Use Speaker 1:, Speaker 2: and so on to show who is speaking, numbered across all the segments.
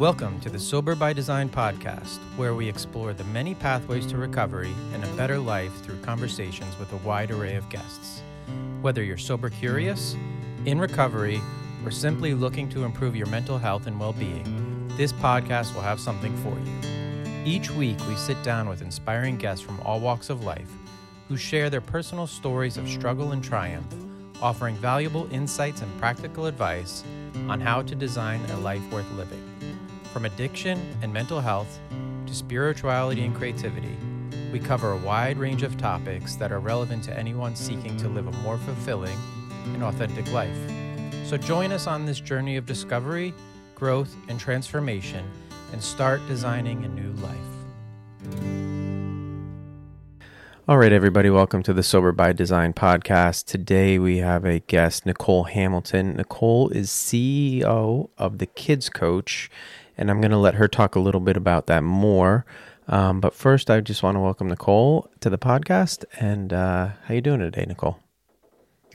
Speaker 1: Welcome to the Sober by Design podcast, where we explore the many pathways to recovery and a better life through conversations with a wide array of guests. Whether you're sober curious, in recovery, or simply looking to improve your mental health and well being, this podcast will have something for you. Each week, we sit down with inspiring guests from all walks of life who share their personal stories of struggle and triumph, offering valuable insights and practical advice on how to design a life worth living. From addiction and mental health to spirituality and creativity, we cover a wide range of topics that are relevant to anyone seeking to live a more fulfilling and authentic life. So join us on this journey of discovery, growth, and transformation and start designing a new life. All right, everybody, welcome to the Sober by Design podcast. Today we have a guest, Nichole Hamilton. Nichole is CEO of the Kidz Coach and I'm going to let her talk a little bit about that more. Um, but first, I just want to welcome Nichole to the podcast. And uh, how you doing today, Nichole?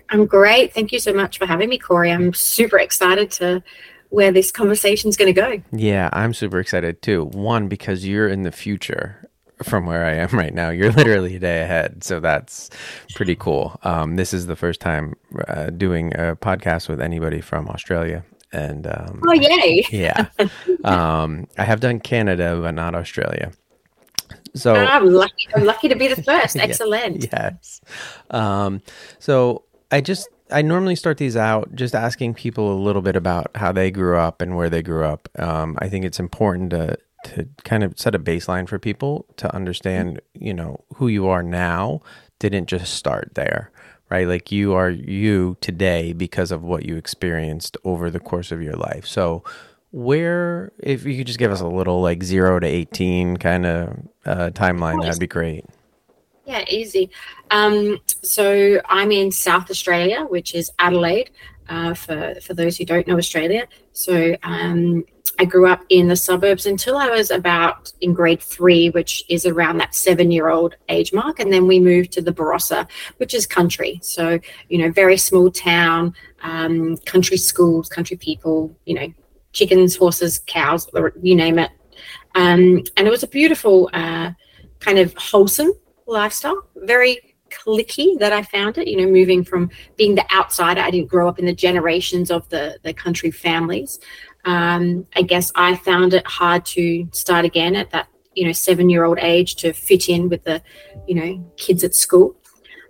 Speaker 2: I'm great. Thank you so much for having me, Corey. I'm super excited to where this conversation is going to go.
Speaker 1: Yeah, I'm super excited too. One, because you're in the future from where I am right now. You're literally a day ahead. So that's pretty cool. Um, this is the first time uh, doing a podcast with anybody from Australia and um,
Speaker 2: oh yay.
Speaker 1: yeah. Um, i have done canada but not australia. So oh,
Speaker 2: i'm lucky i'm lucky to be the first. Excellent.
Speaker 1: yes. Um, so i just i normally start these out just asking people a little bit about how they grew up and where they grew up. Um, i think it's important to to kind of set a baseline for people to understand you know who you are now didn't just start there right? Like you are you today because of what you experienced over the course of your life. So, where, if you could just give us a little like zero to 18 kind of uh, timeline, that'd be great.
Speaker 2: Yeah, easy. Um, so, I'm in South Australia, which is Adelaide. Uh, for for those who don't know Australia, so um, I grew up in the suburbs until I was about in grade three, which is around that seven year old age mark. And then we moved to the Barossa, which is country. So, you know, very small town, um, country schools, country people, you know, chickens, horses, cows, you name it. Um, and it was a beautiful, uh, kind of wholesome lifestyle, very cliquey that I found it, you know, moving from being the outsider. I didn't grow up in the generations of the, the country families um, I guess I found it hard to start again at that you know seven year old age to fit in with the you know kids at school.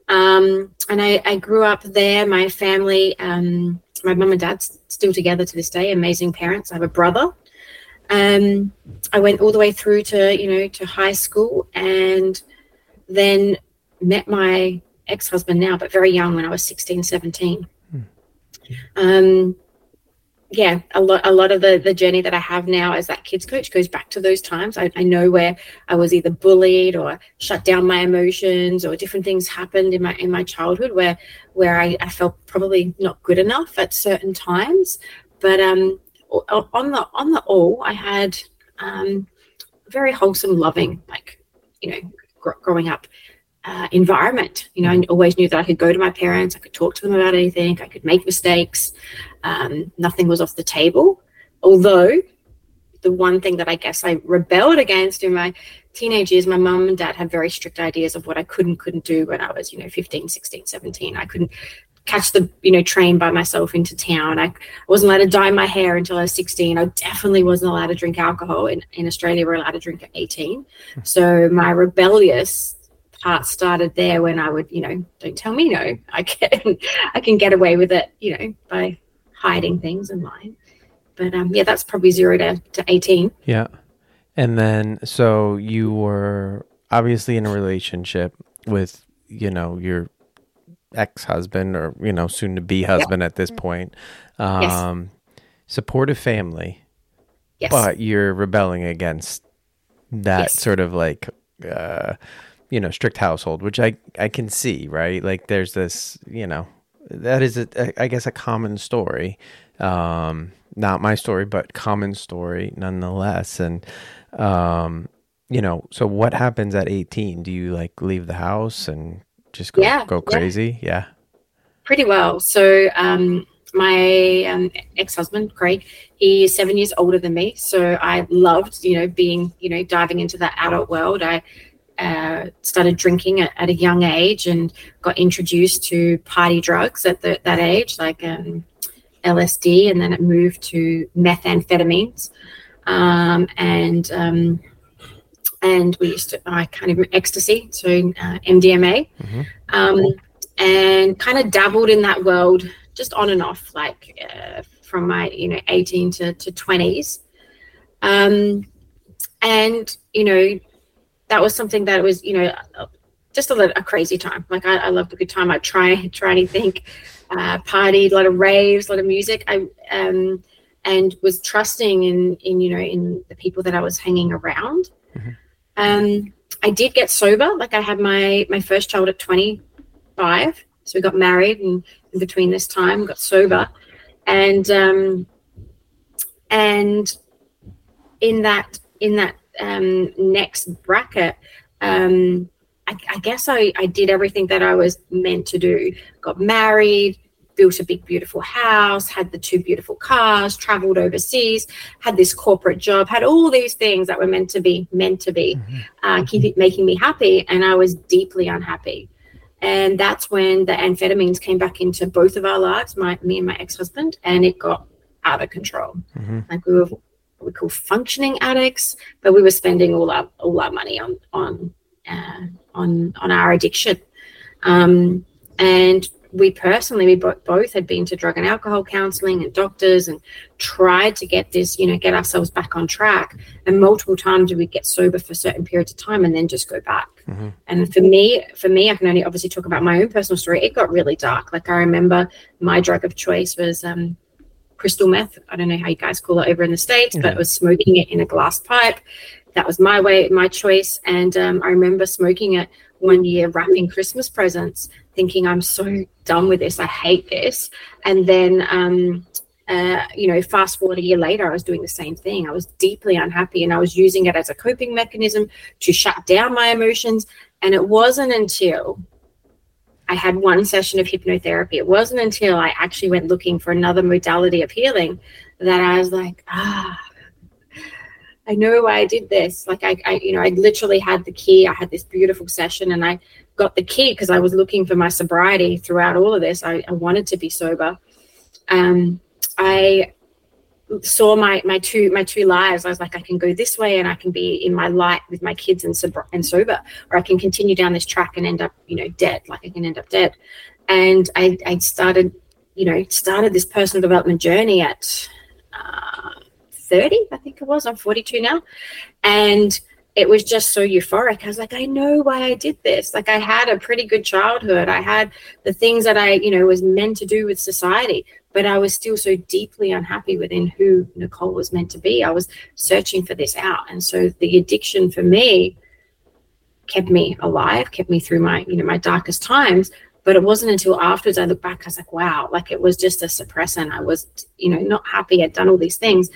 Speaker 2: Um, and I, I, grew up there. My family, um, my mum and dad's still together to this day. Amazing parents. I have a brother. Um, I went all the way through to you know to high school, and then met my ex husband now, but very young when I was 16, 17. Hmm. Um, yeah, a lot a lot of the the journey that I have now as that kids coach goes back to those times. I, I know where I was either bullied or shut down my emotions or different things happened in my in my childhood where where I, I felt probably not good enough at certain times. But um on the on the all, I had um very wholesome, loving, like you know, gr- growing up uh, environment. You know, I always knew that I could go to my parents, I could talk to them about anything, I could make mistakes. Um, nothing was off the table. Although, the one thing that I guess I rebelled against in my teenage years, my mum and dad had very strict ideas of what I could and couldn't do when I was, you know, 15, 16, 17. I couldn't catch the you know train by myself into town. I wasn't allowed to dye my hair until I was 16. I definitely wasn't allowed to drink alcohol. In, in Australia, we're allowed to drink at 18. So my rebellious part started there when I would, you know, don't tell me no. I can I can get away with it, you know, by hiding things and lying. But um, yeah, that's probably zero to, to 18.
Speaker 1: Yeah. And then, so you were obviously in a relationship with, you know, your ex husband or, you know, soon to be husband yep. at this point. Um, yes. Supportive family. Yes. But you're rebelling against that yes. sort of like, uh, you know, strict household, which I, I can see, right? Like there's this, you know, that is, a, I guess, a common story. Um, not my story, but common story nonetheless. And, um, you know, so what happens at 18? Do you like leave the house and just go,
Speaker 2: yeah,
Speaker 1: go crazy? Yeah.
Speaker 2: yeah. Pretty well. So, um, my um, ex-husband Craig, he is seven years older than me, so I loved, you know, being, you know, diving into that adult world. I uh, started drinking at, at, a young age and got introduced to party drugs at the, that age, like um, LSD, and then it moved to methamphetamines, um, and um, and we used to I kind of ecstasy, so uh, MDMA, mm-hmm. Um, and kind of dabbled in that world just on and off, like uh, from my you know 18 to to 20s, um, and you know that was something that was you know just a, a crazy time. Like I, I loved a good time. I'd try try anything, uh, partied, a lot of raves, a lot of music. I um, and was trusting in in you know in the people that I was hanging around. Mm-hmm. Um, I did get sober. Like I had my my first child at 25, so we got married, and in between this time, got sober, and um, and in that in that um, next bracket, um, I, I, guess I, I did everything that I was meant to do. Got married, built a big, beautiful house, had the two beautiful cars, traveled overseas, had this corporate job, had all these things that were meant to be meant to be, mm-hmm. uh, keep it, making me happy. And I was deeply unhappy. And that's when the amphetamines came back into both of our lives, my me and my ex husband, and it got out of control. Mm-hmm. Like we were we call functioning addicts, but we were spending all our all our money on on uh, on on our addiction. Um, and we personally, we both had been to drug and alcohol counseling and doctors and tried to get this, you know, get ourselves back on track. And multiple times we get sober for certain periods of time and then just go back. Mm-hmm. And for me, for me, I can only obviously talk about my own personal story. It got really dark. Like I remember my drug of choice was um, crystal meth. I don't know how you guys call it over in the States, but it was smoking it in a glass pipe. That was my way, my choice. And um, I remember smoking it one year, wrapping Christmas presents, thinking, I'm so done with this. I hate this. And then, um, uh, you know, fast forward a year later, I was doing the same thing. I was deeply unhappy and I was using it as a coping mechanism to shut down my emotions. And it wasn't until I had one session of hypnotherapy. It wasn't until I actually went looking for another modality of healing that I was like, ah, I know why I did this. Like I, I, you know, I literally had the key. I had this beautiful session and I got the key because I was looking for my sobriety throughout all of this. I, I wanted to be sober. Um, I saw my my two my two lives. I was like, I can go this way and I can be in my light with my kids and sober and sober, or I can continue down this track and end up, you know, dead. Like I can end up dead. And I I started, you know, started this personal development journey at uh, 30, I think it was. I'm 42 now, and it was just so euphoric. I was like, I know why I did this. Like I had a pretty good childhood. I had the things that I, you know, was meant to do with society but I was still so deeply unhappy within who Nichole was meant to be. I was searching for this out. And so the addiction for me kept me alive, kept me through my, you know, my darkest times. But it wasn't until afterwards I look back, I was like, wow, like it was just a suppressant. I was, you know, not happy. I'd done all these things.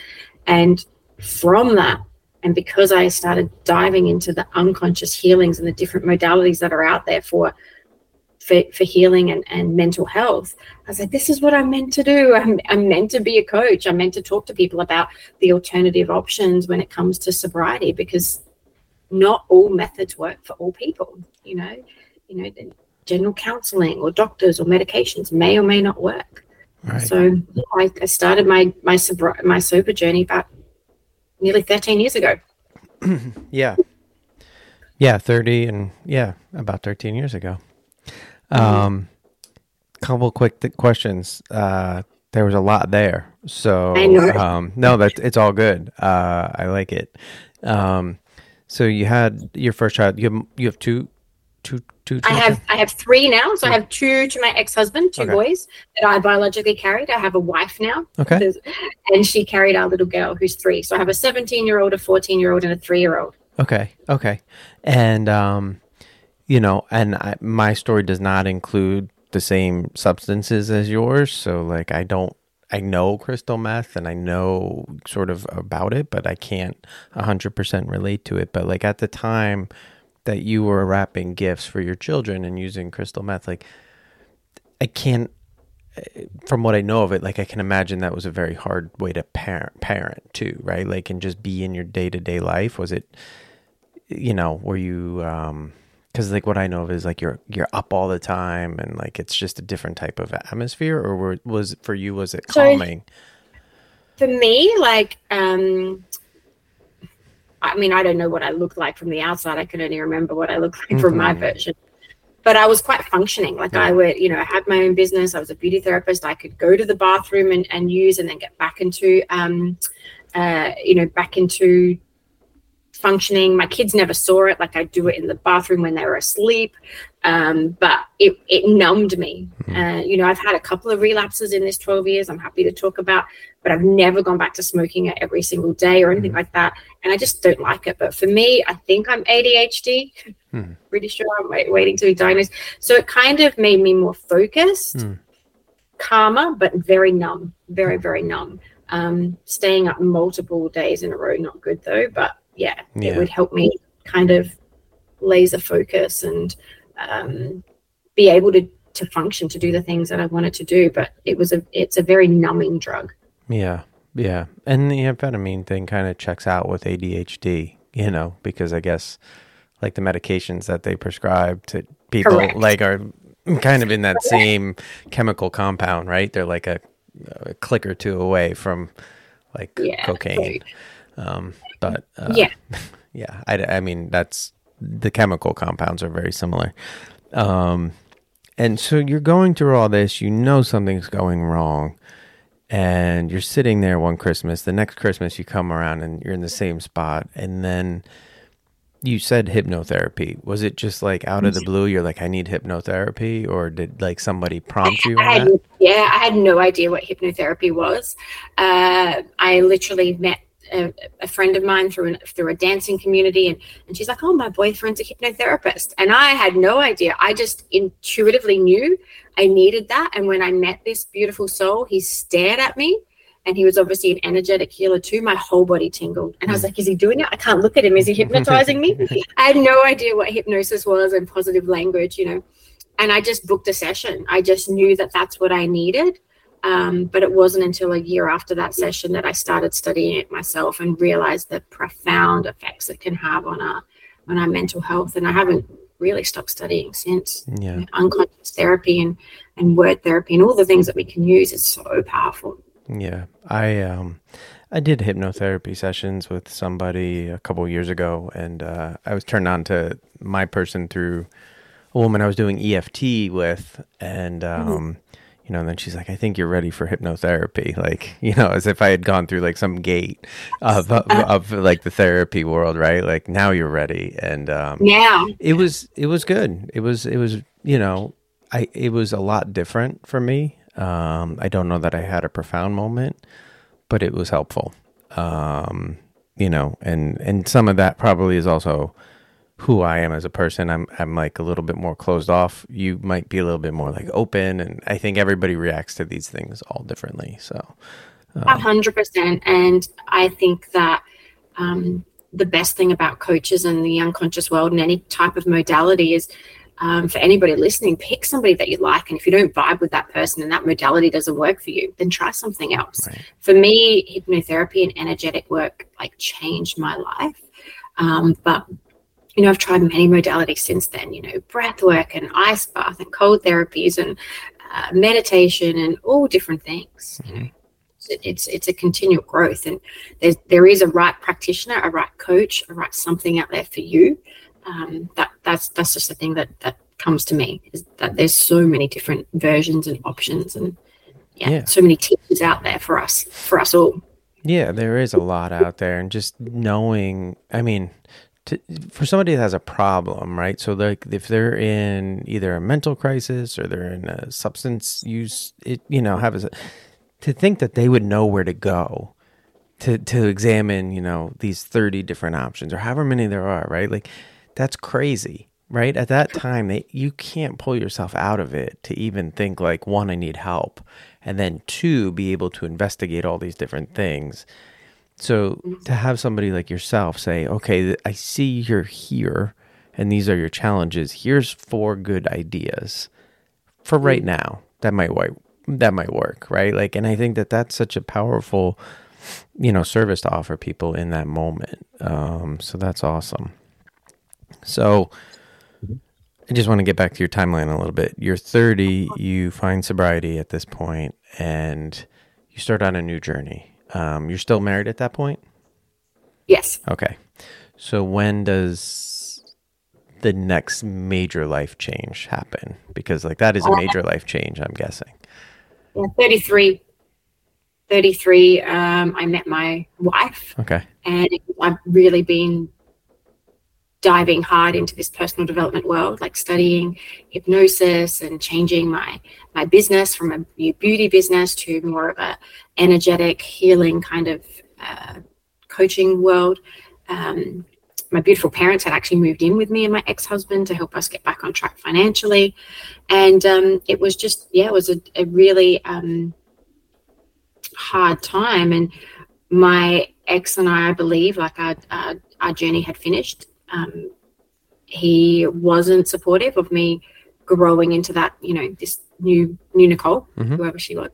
Speaker 2: And from that, and because I started diving into the unconscious healings and the different modalities that are out there for for, for healing and, and mental health. I was like, this is what I'm meant to do. I'm, I'm meant to be a coach. I'm meant to talk to people about the alternative options when it comes to sobriety because not all methods work for all people. You know, you know, general counseling or doctors or medications may or may not work. Right. So I, I started my my sober, my sober journey about nearly 13 years ago.
Speaker 3: yeah. Yeah, 30 and yeah, about 13 years ago. Mm-hmm. Um, couple quick th- questions. Uh, there was a lot there, so um, no, that it's all good. Uh, I like it. Um, so you had your first child. You have you have two, two, two.
Speaker 2: I have I have three now. So I have two to my ex husband, two okay. boys that I biologically carried. I have a wife now.
Speaker 3: Okay.
Speaker 2: And she carried our little girl who's three. So I have a seventeen year old, a fourteen year old, and a three year old.
Speaker 3: Okay. Okay. And um, you know, and I, my story does not include the same substances as yours. So, like, I don't, I know crystal meth and I know sort of about it, but I can't 100% relate to it. But, like, at the time that you were wrapping gifts for your children and using crystal meth, like, I can't,
Speaker 1: from what I know of it, like I can imagine that was a very hard way to parent, parent too, right? Like, and just be in your day to day life. Was it, you know, were you, um, because like what I know of is like you're you're up all the time and like it's just a different type of atmosphere, or were, was for you was it calming?
Speaker 2: So for me, like, um, I mean, I don't know what I looked like from the outside. I can only remember what I looked like mm-hmm. from my mm-hmm. version but I was quite functioning. Like yeah. I would, you know, I had my own business. I was a beauty therapist. I could go to the bathroom and, and use and then get back into, um, uh, you know, back into functioning. My kids never saw it. Like I do it in the bathroom when they were asleep. Um, but it, it numbed me. Mm-hmm. Uh, you know, I've had a couple of relapses in this 12 years. I'm happy to talk about, but I've never gone back to smoking it every single day or anything mm-hmm. like that. And I just don't like it. But for me, I think I'm ADHD. Mm-hmm. Pretty sure I'm wait, waiting to be diagnosed. So it kind of made me more focused, mm. calmer, but very numb, very, very numb. Um, staying up multiple days in a row, not good though. But yeah, yeah. it would help me kind of laser focus and um, be able to to function to do the things that I wanted to do. But it was a it's a very numbing drug.
Speaker 1: Yeah, yeah, and the amphetamine thing kind of checks out with ADHD, you know, because I guess like the medications that they prescribe to people Correct. like are kind of in that Correct. same chemical compound, right? They're like a, a click or two away from like yeah, cocaine. Um, but uh,
Speaker 2: yeah,
Speaker 1: yeah, I, I mean that's the chemical compounds are very similar. Um, and so you're going through all this, you know something's going wrong, and you're sitting there one Christmas. The next Christmas, you come around and you're in the same spot, and then you said hypnotherapy. Was it just like out of the blue? You're like, I need hypnotherapy, or did like somebody prompt you?
Speaker 2: I had, yeah, I had no idea what hypnotherapy was. Uh, I literally met a, a, friend of mine through an, through a dancing community, and, and she's like, "Oh, my boyfriend's a hypnotherapist," and I had no idea. I just intuitively knew I needed that. And when I met this beautiful soul, he stared at me, and he was obviously an energetic healer too. My whole body tingled, and I was hmm. like, "Is he doing it? I can't look at him. Is he hypnotizing me?" I had no idea what hypnosis was and positive language, you know. And I just booked a session. I just knew that that's what I needed um, but it wasn't until a year after that session that I started studying it myself and realized the profound effects it can have on our on our mental health. And I haven't really stopped studying since.
Speaker 1: Yeah. You know,
Speaker 2: unconscious therapy and and word therapy and all the things that we can use is so powerful.
Speaker 1: Yeah, I um, I did hypnotherapy sessions with somebody a couple years ago, and uh, I was turned on to my person through a woman I was doing EFT with, and mm-hmm. um, mm-hmm you know, and then she's like, I think you're ready for hypnotherapy. Like, you know, as if I had gone through like some gate of, of, of like the therapy world, right? Like now you're ready. And, um,
Speaker 2: yeah,
Speaker 1: it was, it was good. It was, it was, you know, I, it was a lot different for me. Um, I don't know that I had a profound moment, but it was helpful. Um, you know, and, and some of that probably is also, who I am as a person. I'm I'm like a little bit more closed off. You might be a little bit more like open, and I think everybody reacts to these things all differently. So,
Speaker 2: um, a hundred percent. And I think that um, the best thing about coaches and the unconscious world and any type of modality is. Um, for anybody listening, pick somebody that you like. And if you don't vibe with that person and that modality doesn't work for you, then try something else. Right. For me, hypnotherapy and energetic work like changed my life. Um, but you know, I've tried many modalities since then, you know, breath work and ice bath and cold therapies and uh, meditation and all different things. You know, mm-hmm. it's it's a continual growth, and there's there is a right practitioner, a right coach, a right something out there for you. Um, that that's that's just the thing that that comes to me is that there's so many different versions and options, and yeah, yeah. so many teachers out there for us for us all.
Speaker 1: Yeah, there is a lot out there, and just knowing, I mean, to, for somebody that has a problem, right? So like if they're in either a mental crisis or they're in a substance use, it you know have a, to think that they would know where to go to to examine you know these 30 different options or however many there are right? Like that's crazy right? At that time they, you can't pull yourself out of it to even think like one i need help and then two be able to investigate all these different things so mm-hmm. to have somebody like yourself say, okay, I see you're here and these are your challenges. Here's four good ideas for mm-hmm. right now that might that might work, right? Like, and I think that that's such a powerful, you know, service to offer people in that moment. Um, so that's awesome. So mm-hmm. I just want to get back to your timeline a little bit. You're 30, you find sobriety at this point, and you start on a new journey. Um, you're still married at that point?
Speaker 2: Yes.
Speaker 1: Okay. So when does the next major life change happen? Because like that is a major life change, I'm guessing.
Speaker 2: Yeah, 33. 33, um, I met my wife.
Speaker 1: Okay.
Speaker 2: And I've really been diving hard into this personal development world, like studying hypnosis and changing my my business from a beauty business to more of a energetic healing kind of uh, coaching world. Um, my beautiful parents had actually moved in with me and my ex-husband to help us get back on track financially. And um, it was just yeah it was a, a really um, hard time. And my ex and i i believe like our, our, our journey had finished um, he wasn't supportive of me growing into that you know this new new nichole mm-hmm. whoever she was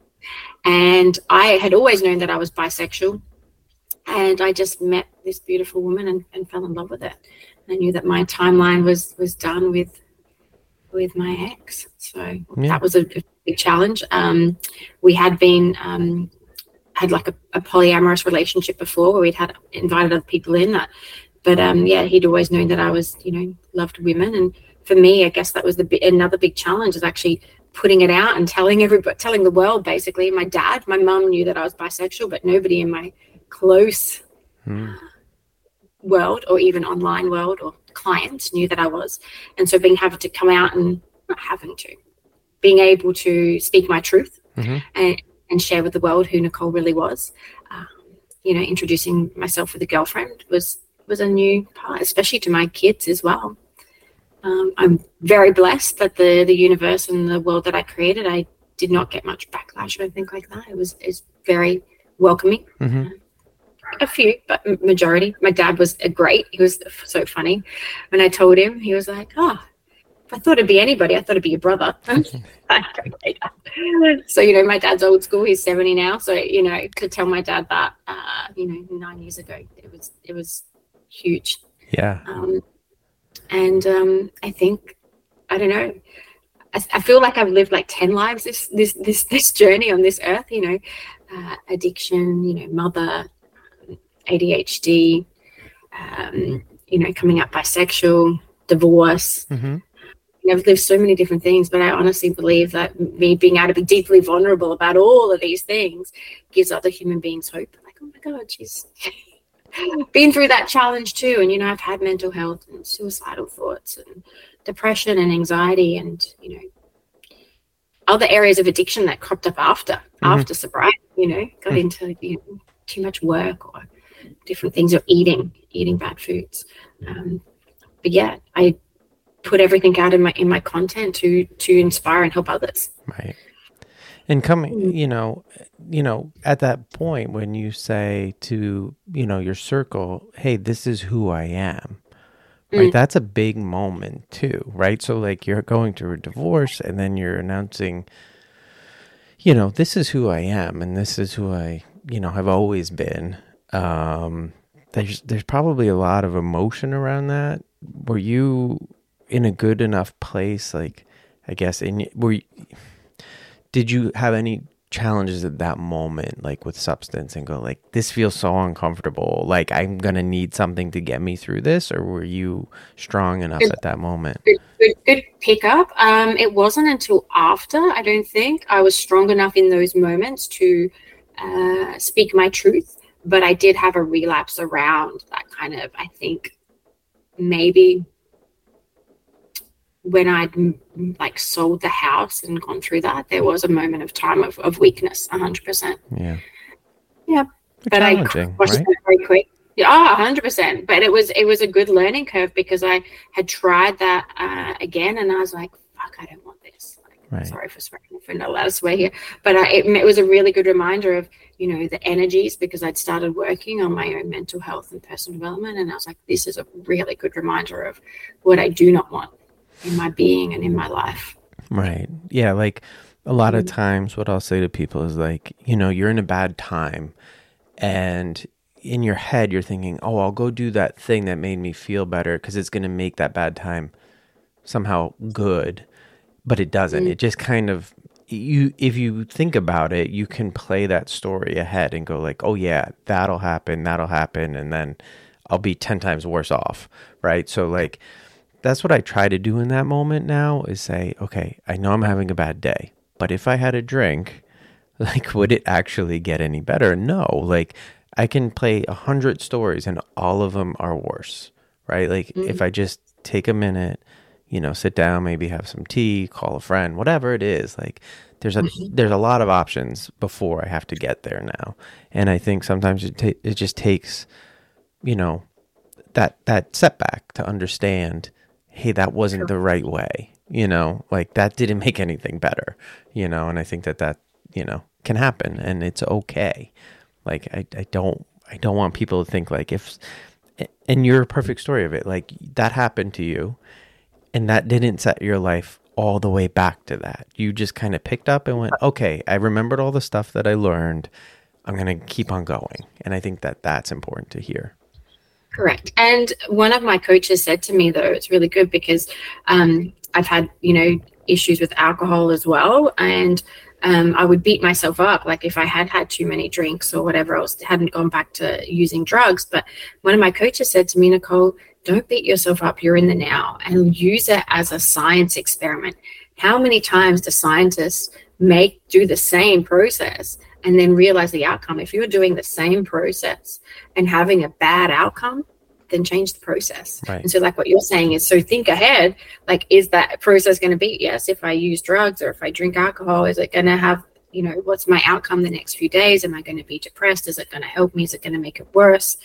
Speaker 2: and i had always known that i was bisexual and I just met this beautiful woman and, and fell in love with it. And I knew that my timeline was was done with with my ex, so yeah. that was a, a big challenge. Um, we had been um, had like a, a, polyamorous relationship before, where we'd had invited other people in that, but um, yeah, he'd always known that I was you know loved women, and for me, I guess that was the another big challenge is actually putting it out and telling everybody, telling the world basically. My dad, my mum knew that I was bisexual, but nobody in my close mm. world or even online world or clients knew that I was. And so being having to come out and not having to, being able to speak my truth mm-hmm. and, and share with the world who Nichole really was. Um, you know, introducing myself with a girlfriend was was a new part, especially to my kids as well. Um, I'm very blessed that the the universe and the world that I created, I did not get much backlash or anything like that. It was is very welcoming. Mm-hmm a few, but majority. My dad was a great. He was so funny. When I told him, he was like, "Oh, if I thought it'd be anybody, I thought it'd be your brother." so you know, my dad's old school. He's seventy now. So you know, to tell my dad that, uh, you know, nine years ago, it was it was huge.
Speaker 1: Yeah.
Speaker 2: Um, and um, I think I don't know. I, I feel like I've lived like ten lives this this this this journey on this earth. You know, uh, addiction. You know, mother, ADHD, um, you know, coming out bisexual, divorce. Mm-hmm. I've lived so many different things, but I honestly believe that me being able to be deeply vulnerable about all of these things gives other human beings hope. Like, oh my God, she's been through that challenge too. And, you know, I've had mental health and suicidal thoughts and depression and anxiety and, you know, other areas of addiction that cropped up after, mm-hmm. after sobriety, you know, got mm-hmm. into you know, too much work or different things or eating eating bad foods um, but yeah i put everything out in my in my content to to inspire and help others
Speaker 1: right and coming mm. you know you know at that point when you say to you know your circle hey this is who i am right mm. that's a big moment too right so like you're going through a divorce and then you're announcing you know this is who i am and this is who i you know have always been um, there's there's probably a lot of emotion around that. Were you in a good enough place? Like, I guess in were you, did you have any challenges at that moment, like with substance, and go like, this feels so uncomfortable. Like I'm gonna need something to get me through this, or were you strong enough good, at that moment?
Speaker 2: Good, good, good pickup. Um, it wasn't until after I don't think I was strong enough in those moments to uh, speak my truth but I did have a relapse around that kind of, I think maybe when I'd like sold the house and gone through that, there was a moment of time of, of weakness, hundred percent.
Speaker 1: Yeah.
Speaker 2: Yeah. But I crushed right? very quick. Yeah, hundred percent. But it was it was a good learning curve because I had tried that uh, again, and I was like, "Fuck, I don't want this." Like, right. Sorry for swearing, for not allowed to swear here, but uh, it, it was a really good reminder of you know, the energies because I'd started working on my own mental health and personal development. And I was like, this is a really good reminder of what I do not want in my being and in my life.
Speaker 1: Right. Yeah. Like A lot of mm. times, what I'll say to people is like, you know, you're in a bad time, and in your head, you're thinking, oh, I'll go do that thing that made me feel better because it's going to make that bad time somehow good. But it doesn't. Mm. It just kind of you if you think about it, you can play that story ahead and go like, "Oh yeah, that'll happen, that'll happen," and then I'll be 10 times worse off, right? So like that's what I try to do in that moment now is say, "Okay, I know I'm having a bad day, but if I had a drink, like would it actually get any better?" No, like I can play a hundred stories and all of them are worse, right? Like mm-hmm. if I just take a minute you know, sit down, maybe have some tea, call a friend, whatever it is. Like there's a mm-hmm. there's a lot of options before I have to get there now. And I think sometimes it ta- it just takes you know that that setback to understand, hey, that wasn't the right way. You know, like that didn't make anything better, you know, and I think that that, you know, can happen and it's okay. Like I I don't I don't want people to think like if and you're a perfect story of it. Like that happened to you and that didn't set your life all the way back to that. You just kind of picked up and went, okay, I remembered all the stuff that I learned. I'm going to keep on going. And I think that that's important to hear.
Speaker 2: Correct. And one of my coaches said to me, though, it's really good because um, I've had, you know, issues with alcohol as well. And um, I would beat myself up, like if I had had too many drinks or whatever else, hadn't gone back to using drugs. But one of my coaches said to me, Nichole, don't beat yourself up. You're in the now and use it as a science experiment. How many times do scientists make do the same process and then realize the outcome? If you're doing the same process and having a bad outcome, then change the process. Right. And so, like what you're saying is, so think ahead. Like, is that process going to be? Yes, if I use drugs or if I drink alcohol, is it going to have you know, what's my outcome the next few days? Am I going to be depressed? Is it going to help me? Is it going to make it worse?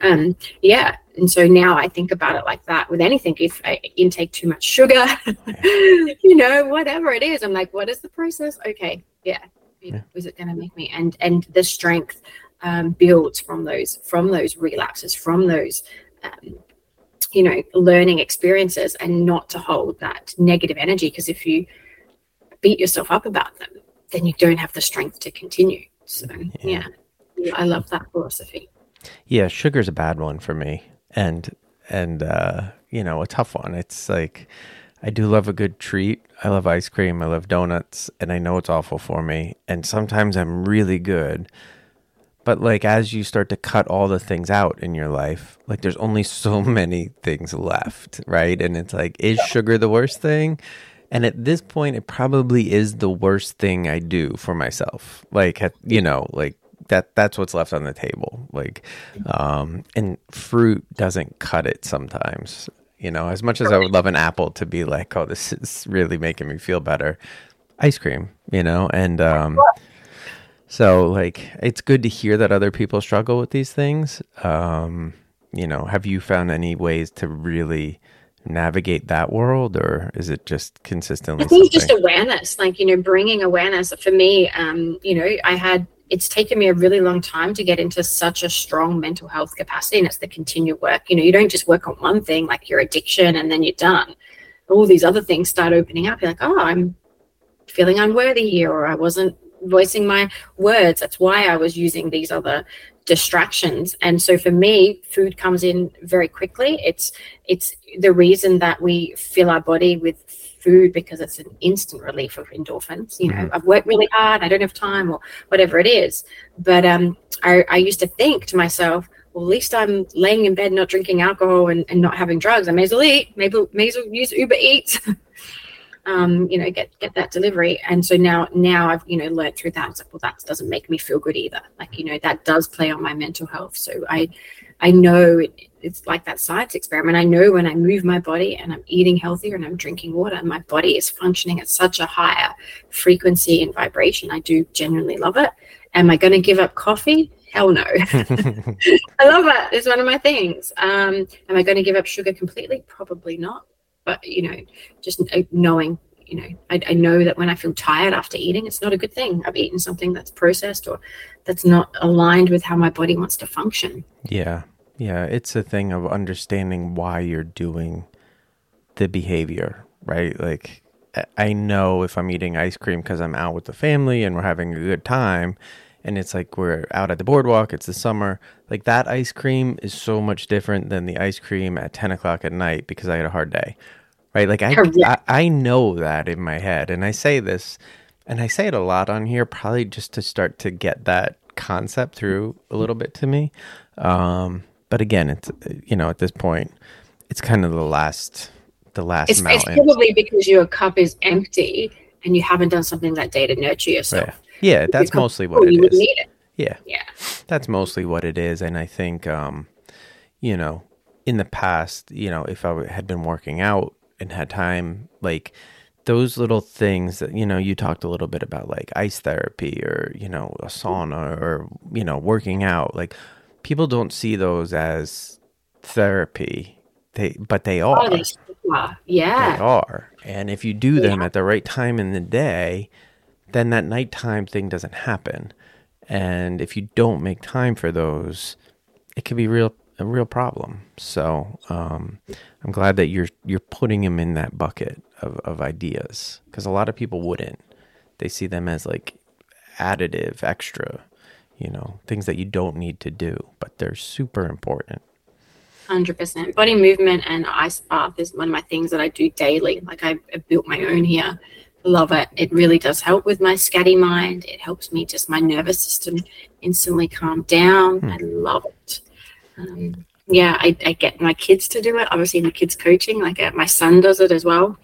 Speaker 2: Um, yeah. And so now I think about it like that with anything. If I intake too much sugar, you know, whatever it is, I'm like, what is the process? Okay. Yeah. Yeah. Is it going to make me? And, and the strength um, builds from those, from those relapses, from those, um, you know, learning experiences and not to hold that negative energy. Because if you beat yourself up about them, then you don't have the strength to continue. So yeah, yeah I love that philosophy.
Speaker 1: Yeah, sugar's a bad one for me, and and uh, you know a tough one. It's like I do love a good treat. I love ice cream. I love donuts, and I know it's awful for me. And sometimes I'm really good. But like as you start to cut all the things out in your life, like there's only so many things left, right? And it's like, is sugar the worst thing? And at this point, it probably is the worst thing I do for myself. Like, you know, like that that's what's left on the table. Like, um, and fruit doesn't cut it sometimes. You know, as much as I would love an apple to be like, oh, this is really making me feel better. Ice cream, you know, and um, so like it's good to hear that other people struggle with these things. Um, you know, have you found any ways to really navigate that world or is it just consistently
Speaker 2: i think just awareness like you know bringing awareness for me um you know i had it's taken me a really long time to get into such a strong mental health capacity and it's the continued work. You know you don't just work on one thing like your addiction and then you're done. All these other things start opening up. You're like oh i'm feeling unworthy here or i wasn't voicing my words. That's why i was using these other distractions. And so for me food comes in very quickly. It's it's the reason that we fill our body with food because it's an instant relief of endorphins you know mm-hmm. i've worked really hard i don't have time or whatever it is but um i, I used to think to myself well, at least I'm laying in bed, not drinking alcohol and, and not having drugs. I may as well eat. Maybe may as well use Uber Eats. um, you know, get get that delivery. And so now now I've you know learned through that. It's like, well, that doesn't make me feel good either. Like you know that does play on my mental health. So I I know it, it's like that science experiment. I know when I move my body and I'm eating healthier and I'm drinking water, my body is functioning at such a higher frequency and vibration. I do genuinely love it. Am I going to give up coffee? Hell no. I love it. It's one of my things. Um, am I going to give up sugar completely? Probably not but you know just knowing you know I, I, know that when i feel tired after eating it's not a good thing i've eaten something that's processed or that's not aligned with how my body wants to function
Speaker 1: yeah yeah it's a thing of understanding why you're doing the behavior right like I know if I'm eating ice cream because I'm out with the family and we're having a good time, and it's like we're out at the boardwalk, it's the summer. Like that ice cream is so much different than the ice cream at 10 o'clock at night because I had a hard day, right? Like I, I, I know that in my head, and I say this, and I say it a lot on here, probably just to start to get that concept through a little bit to me. Um, but again, it's you know at this point, it's kind of the last the last
Speaker 2: it's, it's probably because your cup is empty and you haven't done something that day to nurture yourself.
Speaker 1: Right. Yeah, that's mostly what it is. It. Yeah. Yeah. That's mostly what it is. And I think, um, you know, in the past, you know, if I had been working out and had time, like those little things that, you know, you talked a little bit about like ice therapy or, you know, a sauna or, you know, working out, like people don't see those as therapy. They, but they are. Oh,
Speaker 2: yeah.
Speaker 1: They are. And if you do them yeah. at the right time in the day, then that nighttime thing doesn't happen. And if you don't make time for those, it can be real a real problem. So um, I'm glad that you're you're putting them in that bucket of, of ideas because a lot of people wouldn't. They see them as like additive, extra, you know, things that you don't need to do, but they're super important.
Speaker 2: 100%. Body movement and ice bath is one of my things that I do daily. Like I, built my own here. Love it. It really does help with my scatty mind. It helps me just my nervous system instantly calm down. Hmm. I love it. Um, yeah, I, I, get my kids to do it. Obviously, in the kids coaching, like uh, my son does it as well.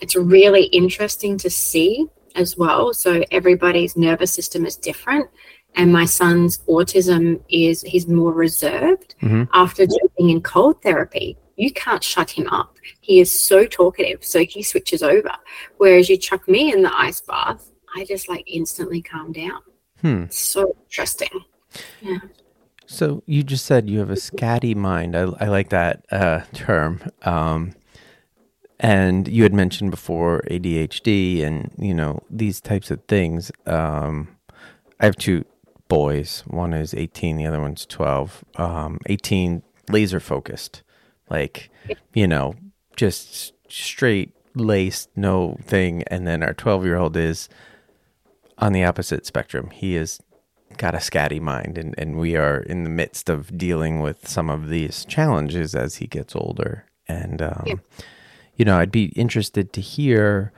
Speaker 2: It's really interesting to see as well. So everybody's nervous system is different and my son's autism is he's more reserved mm-hmm. after doing in cold therapy. You can't shut him up. He is so talkative so he switches over. Whereas you chuck me in the ice bath i just like instantly calm down. Hmm. so interesting. Yeah.
Speaker 1: So you just said you have a scatty mind. I, I like that uh, term. Um, and you had mentioned before adhd and you know these types of things. Um, I have two boys. One is 18, the other one's 12. Um, 18, laser focused. Like, you know, just straight laced, no thing. And then our 12 year old is on the opposite spectrum. He has got a scatty mind, and, and we are in the midst of dealing with some of these challenges as he gets older. And, um, yeah. you know, I'd be interested to hear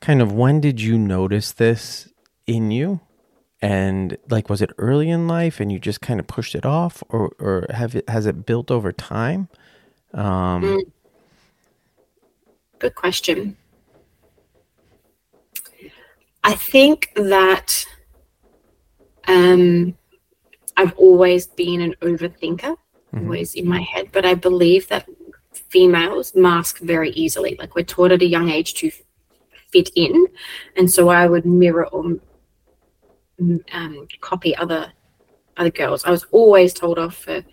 Speaker 1: kind of when did you notice this in you? And like was it early in life and you just kind of pushed it off? Or or have it has it built over time? Um mm.
Speaker 2: good question. I think that um i've always been an overthinker mm-hmm. always in my head but i believe that females mask very easily. Like we're taught at a young age to fit in. And so i would mirror or um, copy other other girls. I was always told off for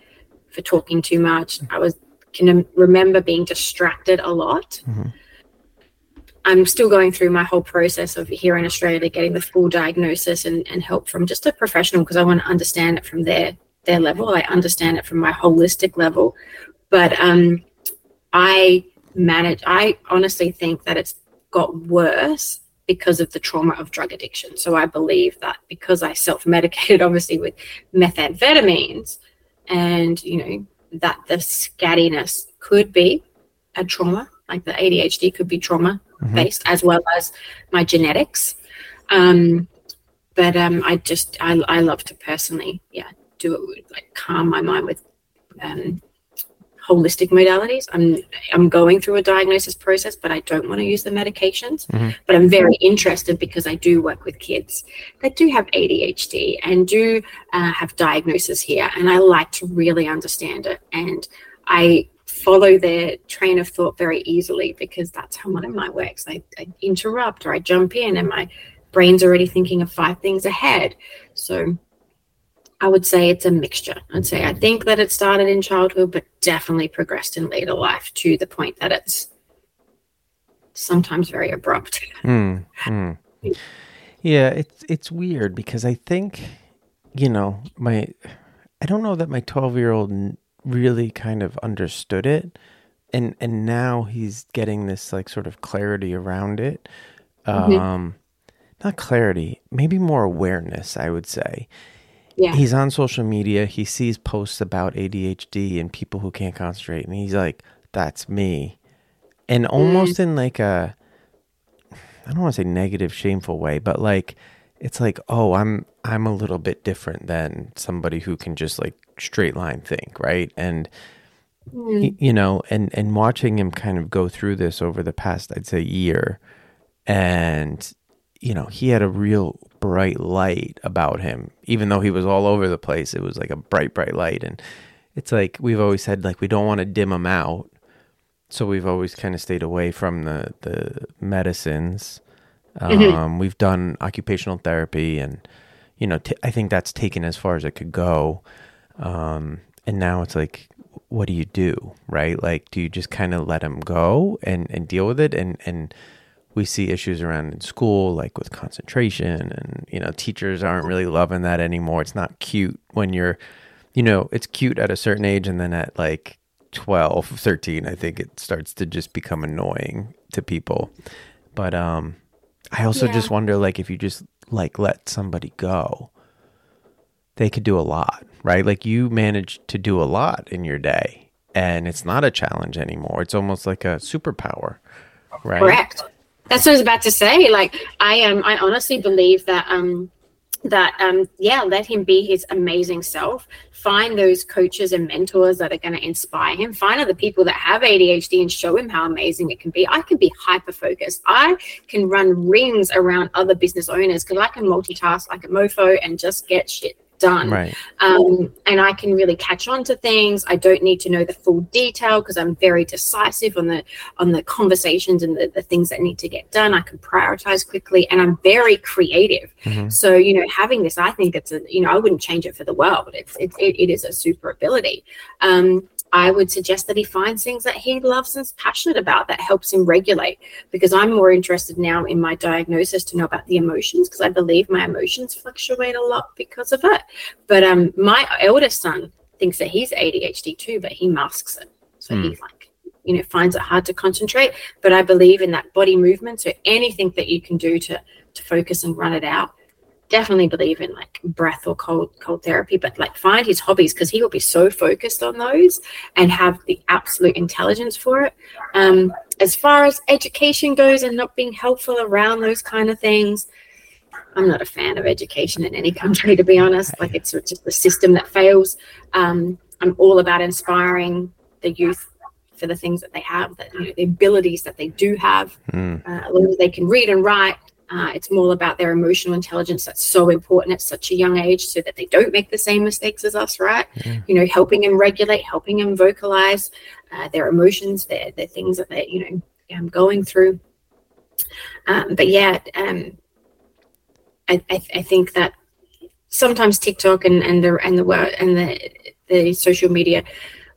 Speaker 2: for talking too much. I was can remember being distracted a lot. Mm-hmm. I'm still going through my whole process of here in Australia getting the full diagnosis and, and help from just a professional because I want to understand it from their their level. I understand it from my holistic level. But um, I manage I honestly think that it's got worse because of the trauma of drug addiction. So I believe that because I self-medicated, obviously with methamphetamines, and you know that the scattiness could be a trauma, like the ADHD could be trauma mm-hmm. based, as well as my genetics. Um, but um, I just I, I love to personally, yeah, do it like calm my mind with um, holistic modalities. I'm I'm going through a diagnosis process, but I don't want to use the medications. Mm-hmm. But I'm very interested because I do work with kids that do have ADHD and do uh, have diagnosis here, and I like to really understand it. And I follow their train of thought very easily because that's how one of my works. I, I interrupt or I jump in, and my brain's already thinking of five things ahead. So I would say it's a mixture. I'd say I think that it started in childhood, but definitely progressed in later life to the point that it's sometimes very abrupt.
Speaker 1: Mm, mm. Yeah, it's it's weird because I think, you know, my I don't know that my twelve year old really kind of understood it, and and now he's getting this like sort of clarity around it.
Speaker 2: Mhm.
Speaker 1: Um, not clarity, maybe more awareness. I would say.
Speaker 2: Yeah.
Speaker 1: He's on social media. He sees posts about ADHD and people who can't concentrate, and he's like, "That's me," and almost in like a, I don't want to say negative, shameful way, but like, it's like, oh, I'm I'm a little bit different than somebody who can just like straight line think, right? And
Speaker 2: Mm.
Speaker 1: you know, and and watching him kind of go through this over the past, I'd say, year, and you know, he had a real bright light about him, even though he was all over the place. It was like a bright, bright light, and it's like we've always said, like we don't want to dim him out, so we've always kind of stayed away from the the medicines. Um, We've done occupational therapy, and you know, t- I think that's taken as far as it could go. Um, and now it's like, what do you do, right? Like, do you just kind of let him go and and deal with it? And and we see issues around in school, like with concentration, and you know, teachers aren't really loving that anymore. It's not cute when you're, you know, it's cute at a certain age, and then at like 12, 13, I think it starts to just become annoying to people. But um, I also
Speaker 2: Yeah.
Speaker 1: just wonder, like, if you just like let somebody go, they could do a lot, right? Like you managed to do a lot in your day, and it's not a challenge anymore. It's almost like a superpower, right?
Speaker 2: Correct. That's what I was about to say. Like I um I honestly believe that um that um yeah, let him be his amazing self. Find those coaches and mentors that are going to inspire him. Find other people that have ADHD and show him how amazing it can be. I can be hyper focused. I can run rings around other business owners because I can multitask like a mofo and just get shit done
Speaker 1: Right.
Speaker 2: um, and I can really catch on to things. I don't need to know the full detail because I'm very decisive on the on the conversations and the, the things that need to get done. I can prioritize quickly, and I'm very creative.
Speaker 1: Mhm.
Speaker 2: So you know, having this, I think it's a you know, I wouldn't change it for the world. It's it, it, it is a super ability. Um, I would suggest that he finds things that he loves and is passionate about that helps him regulate. Because I'm more interested now in my diagnosis to know about the emotions because I believe my emotions fluctuate a lot because of it. But um, my eldest son thinks that he's ADHD too, but he masks it. So
Speaker 1: Hmm.
Speaker 2: he's like, you know, finds it hard to concentrate. But I believe in that body movement. So anything that you can do to to focus and run it out. Definitely believe in like breath or cold cold therapy, but like find his hobbies because he will be so focused on those and have the absolute intelligence for it. Um, as far as education goes and not being helpful around those kind of things, I'm not a fan of education in any country, to be honest. Like it's just a system that fails. Um, I'm all about inspiring the youth for the things that they have, that you know, the abilities that they do have.
Speaker 1: Mm.
Speaker 2: Uh, as long as they can read and write, uh, it's more about their emotional intelligence that's so important at such a young age, so that they don't make the same mistakes as us. Right?
Speaker 1: Yeah.
Speaker 2: You know, helping them regulate, helping them vocalize uh, their emotions, their the things that they you know um, going through. Um, but yeah, um, I, I, I think that sometimes TikTok and, and the and the world and the the social media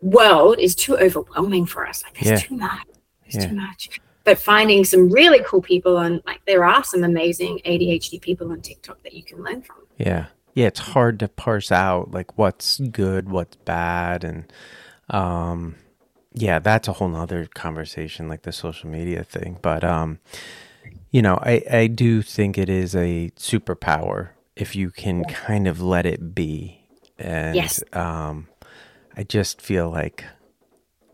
Speaker 2: world is too overwhelming for us. Like there's
Speaker 1: Yeah.
Speaker 2: too much. There's
Speaker 1: Yeah.
Speaker 2: too much. But finding some really cool people on like there are some amazing ADHD people on TikTok that you can learn from.
Speaker 1: Yeah. Yeah, it's hard to parse out like what's good, what's bad, and um yeah, that's a whole nother conversation, like the social media thing. But um, you know, I, I do think it is a superpower if you can kind of let it be. And
Speaker 2: Yes.
Speaker 1: um I just feel like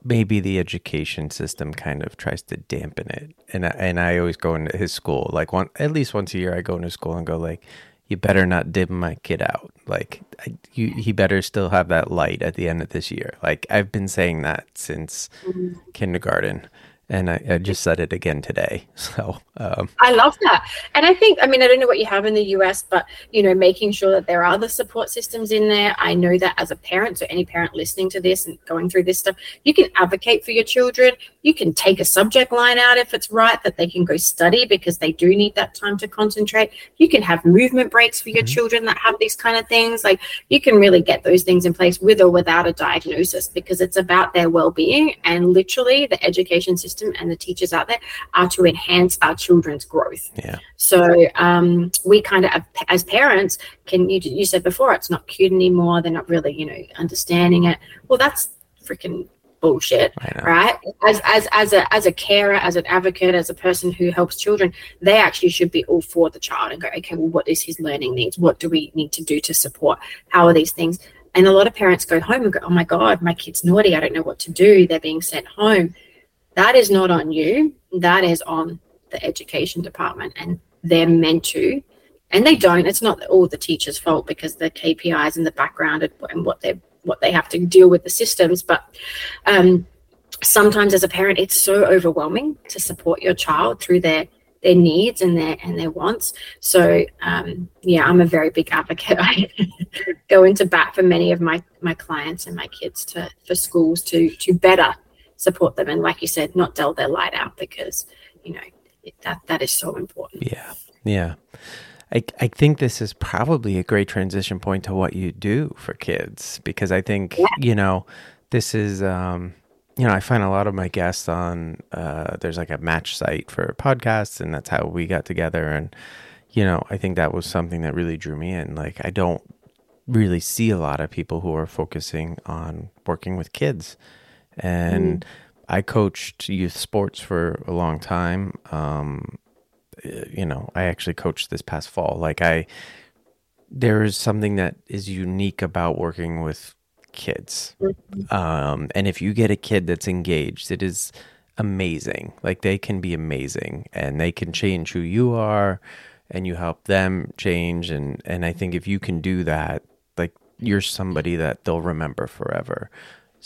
Speaker 1: maybe the education system kind of tries to dampen it. And I, and I always go into his school like one at least once a year I go into school and go like you better not dim my kid out. Like I, you, he better still have that light at the end of this year. Like I've been saying that since mm. kindergarten, and I, I just said it again today. So um,
Speaker 2: I love that. And I think, I mean, I don't know what you have in the US, but, you know, making sure that there are the support systems in there. I know that as a parent, so any parent listening to this and going through this stuff, you can advocate for your children. You can take a subject line out if it's right that they can go study because they do need that time to concentrate. You can have movement breaks for your
Speaker 1: Mhm.
Speaker 2: children that have these kind of things. Like you can really get those things in place with or without a diagnosis because it's about their well being. And literally, the education system and the teachers out there are to enhance our children's growth.
Speaker 1: yeah,
Speaker 2: So um, we kind of, as parents, can you, you said before it's not cute anymore. They're not really, you know, understanding it. Well, that's freaking bullshit, right? As as as a as a carer, as an advocate, as a person who helps children, they actually should be all for the child and go, okay, well, what is his learning needs? What do we need to do to support? How are these things? And a lot of parents go home and go, oh my god, my kid's naughty. I don't know what to do. They're being sent home. That is not on you. That is on the education department, and they're meant to. And they don't. It's not all the teachers fault because the kpis in the background and what they what they have to deal with the systems. But um, sometimes as a parent it's so overwhelming to support your child through their their needs and their and their wants. So um, yeah i'm a very big advocate. I go into bat for many of my my clients and my kids to for schools to to better support them and like you said not dull their light out because you know that that is so important
Speaker 1: yeah yeah I, I think this is probably a great transition point to what you do for kids because I think, yeah. you know, this is, um, you know, I find a lot of my guests on, uh, there's like a match site for podcasts, and that's how we got together. And, you know, I think that was something that really drew me in. Like, I don't really see a lot of people who are focusing on working with kids. And mm. I coached youth sports for a long time. Um, you know, I actually coached this past fall. Like I, there is something that is unique about working with kids. Mm-hmm. Um, and if you get a kid that's engaged, it is amazing. Like they can be amazing and they can change who you are and you help them change. And, and I think if you can do that, like you're somebody that they'll remember forever.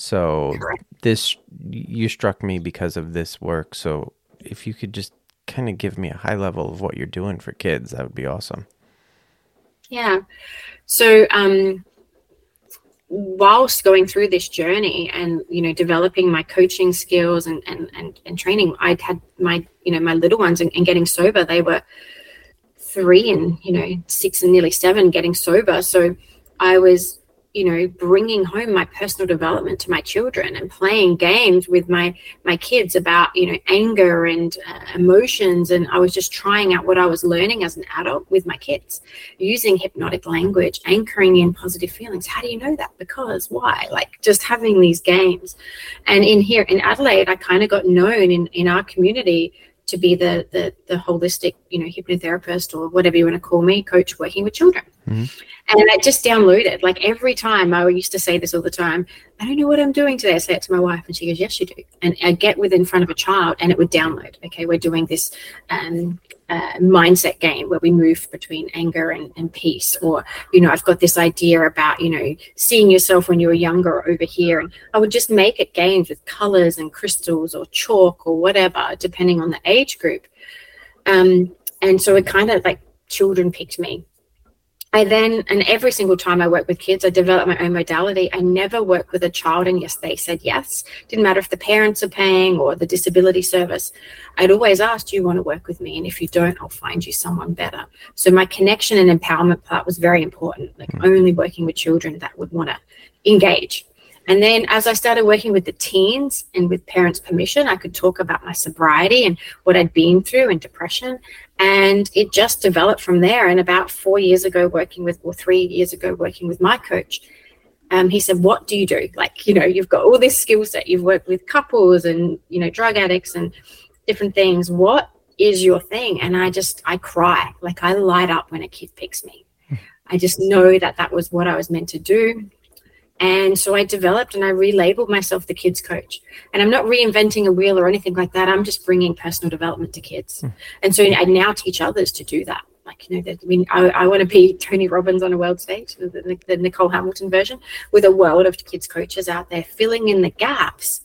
Speaker 1: So this, you struck me because of this work. So if you could just kind of give me a high level of what you're doing for kids, that would be awesome.
Speaker 2: Yeah. So, um, whilst going through this journey and you know developing my coaching skills and and and, and training i'd had my you know my little ones and, and getting sober they were three and you know six and nearly seven getting sober so i was you know bringing home my personal development to my children and playing games with my my kids about you know anger and uh, emotions. And i was just trying out what i was learning as an adult with my kids using hypnotic language anchoring in positive feelings. How do you know that? Because why? Like just having these games. And in here in adelaide i kind of got known in in our community to be the, the the holistic, you know, hypnotherapist or whatever you want to call me, coach working with children. Mm-hmm. And I just downloaded. Like every time I used to say this all the time, I don't know what I'm doing today. I say it to my wife and she goes, Yes, you do. And I get within front of a child and it would download. Okay, we're doing this um, uh, mindset game where we move between anger and, and peace or you know i've got this idea about you know seeing yourself when you were younger over here and i would just make it games with colors and crystals or chalk or whatever depending on the age group um, and so it kind of like children picked me I then, and every single time I work with kids, I develop my own modality. I never work with a child, and yes, they said yes. Didn't matter if the parents are paying or the disability service. I'd always ask, Do you want to work with me? And if you don't, I'll find you someone better. So my connection and empowerment part was very important, like mm. only working with children that would want to engage. And then as I started working with the teens and with parents' permission, I could talk about my sobriety and what I'd been through and depression. And it just developed from there. And about four years ago, working with, or three years ago, working with my coach, um, he said, What do you do? Like, you know, you've got all this skill set, you've worked with couples and, you know, drug addicts and different things. What is your thing? And I just, I cry. Like, I light up when a kid picks me. I just know that that was what I was meant to do. And so I developed and I relabeled myself the Kidz Coach. And I'm not reinventing a wheel or anything like that. I'm just bringing personal development to kids. Mm. And so I now teach others to do that. Like, you know, that, I mean, I, I want to be Tony Robbins on a world stage, the, the Nichole Hamilton version, with a world of kids coaches out there filling in the gaps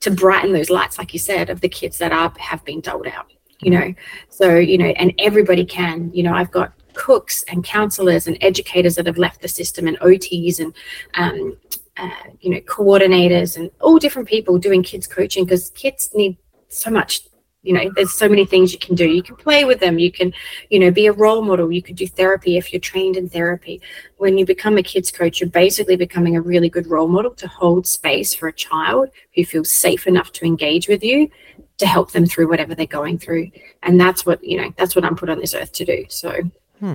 Speaker 2: to brighten those lights, like you said, of the kids that are have been doled out. You know, so you know, and everybody can. You know, I've got cooks and counselors and educators that have left the system and OTs and um, uh, you know coordinators and all different people doing kids coaching because kids need so much you know there's so many things you can do. You can play with them. You can you know be a role model. You could do therapy if you're trained in therapy. When you become a kids coach you're basically becoming a really good role model to hold space for a child who feels safe enough to engage with you to help them through whatever they're going through. And that's what you know that's what i'm put on this earth to do. So
Speaker 1: Hmm.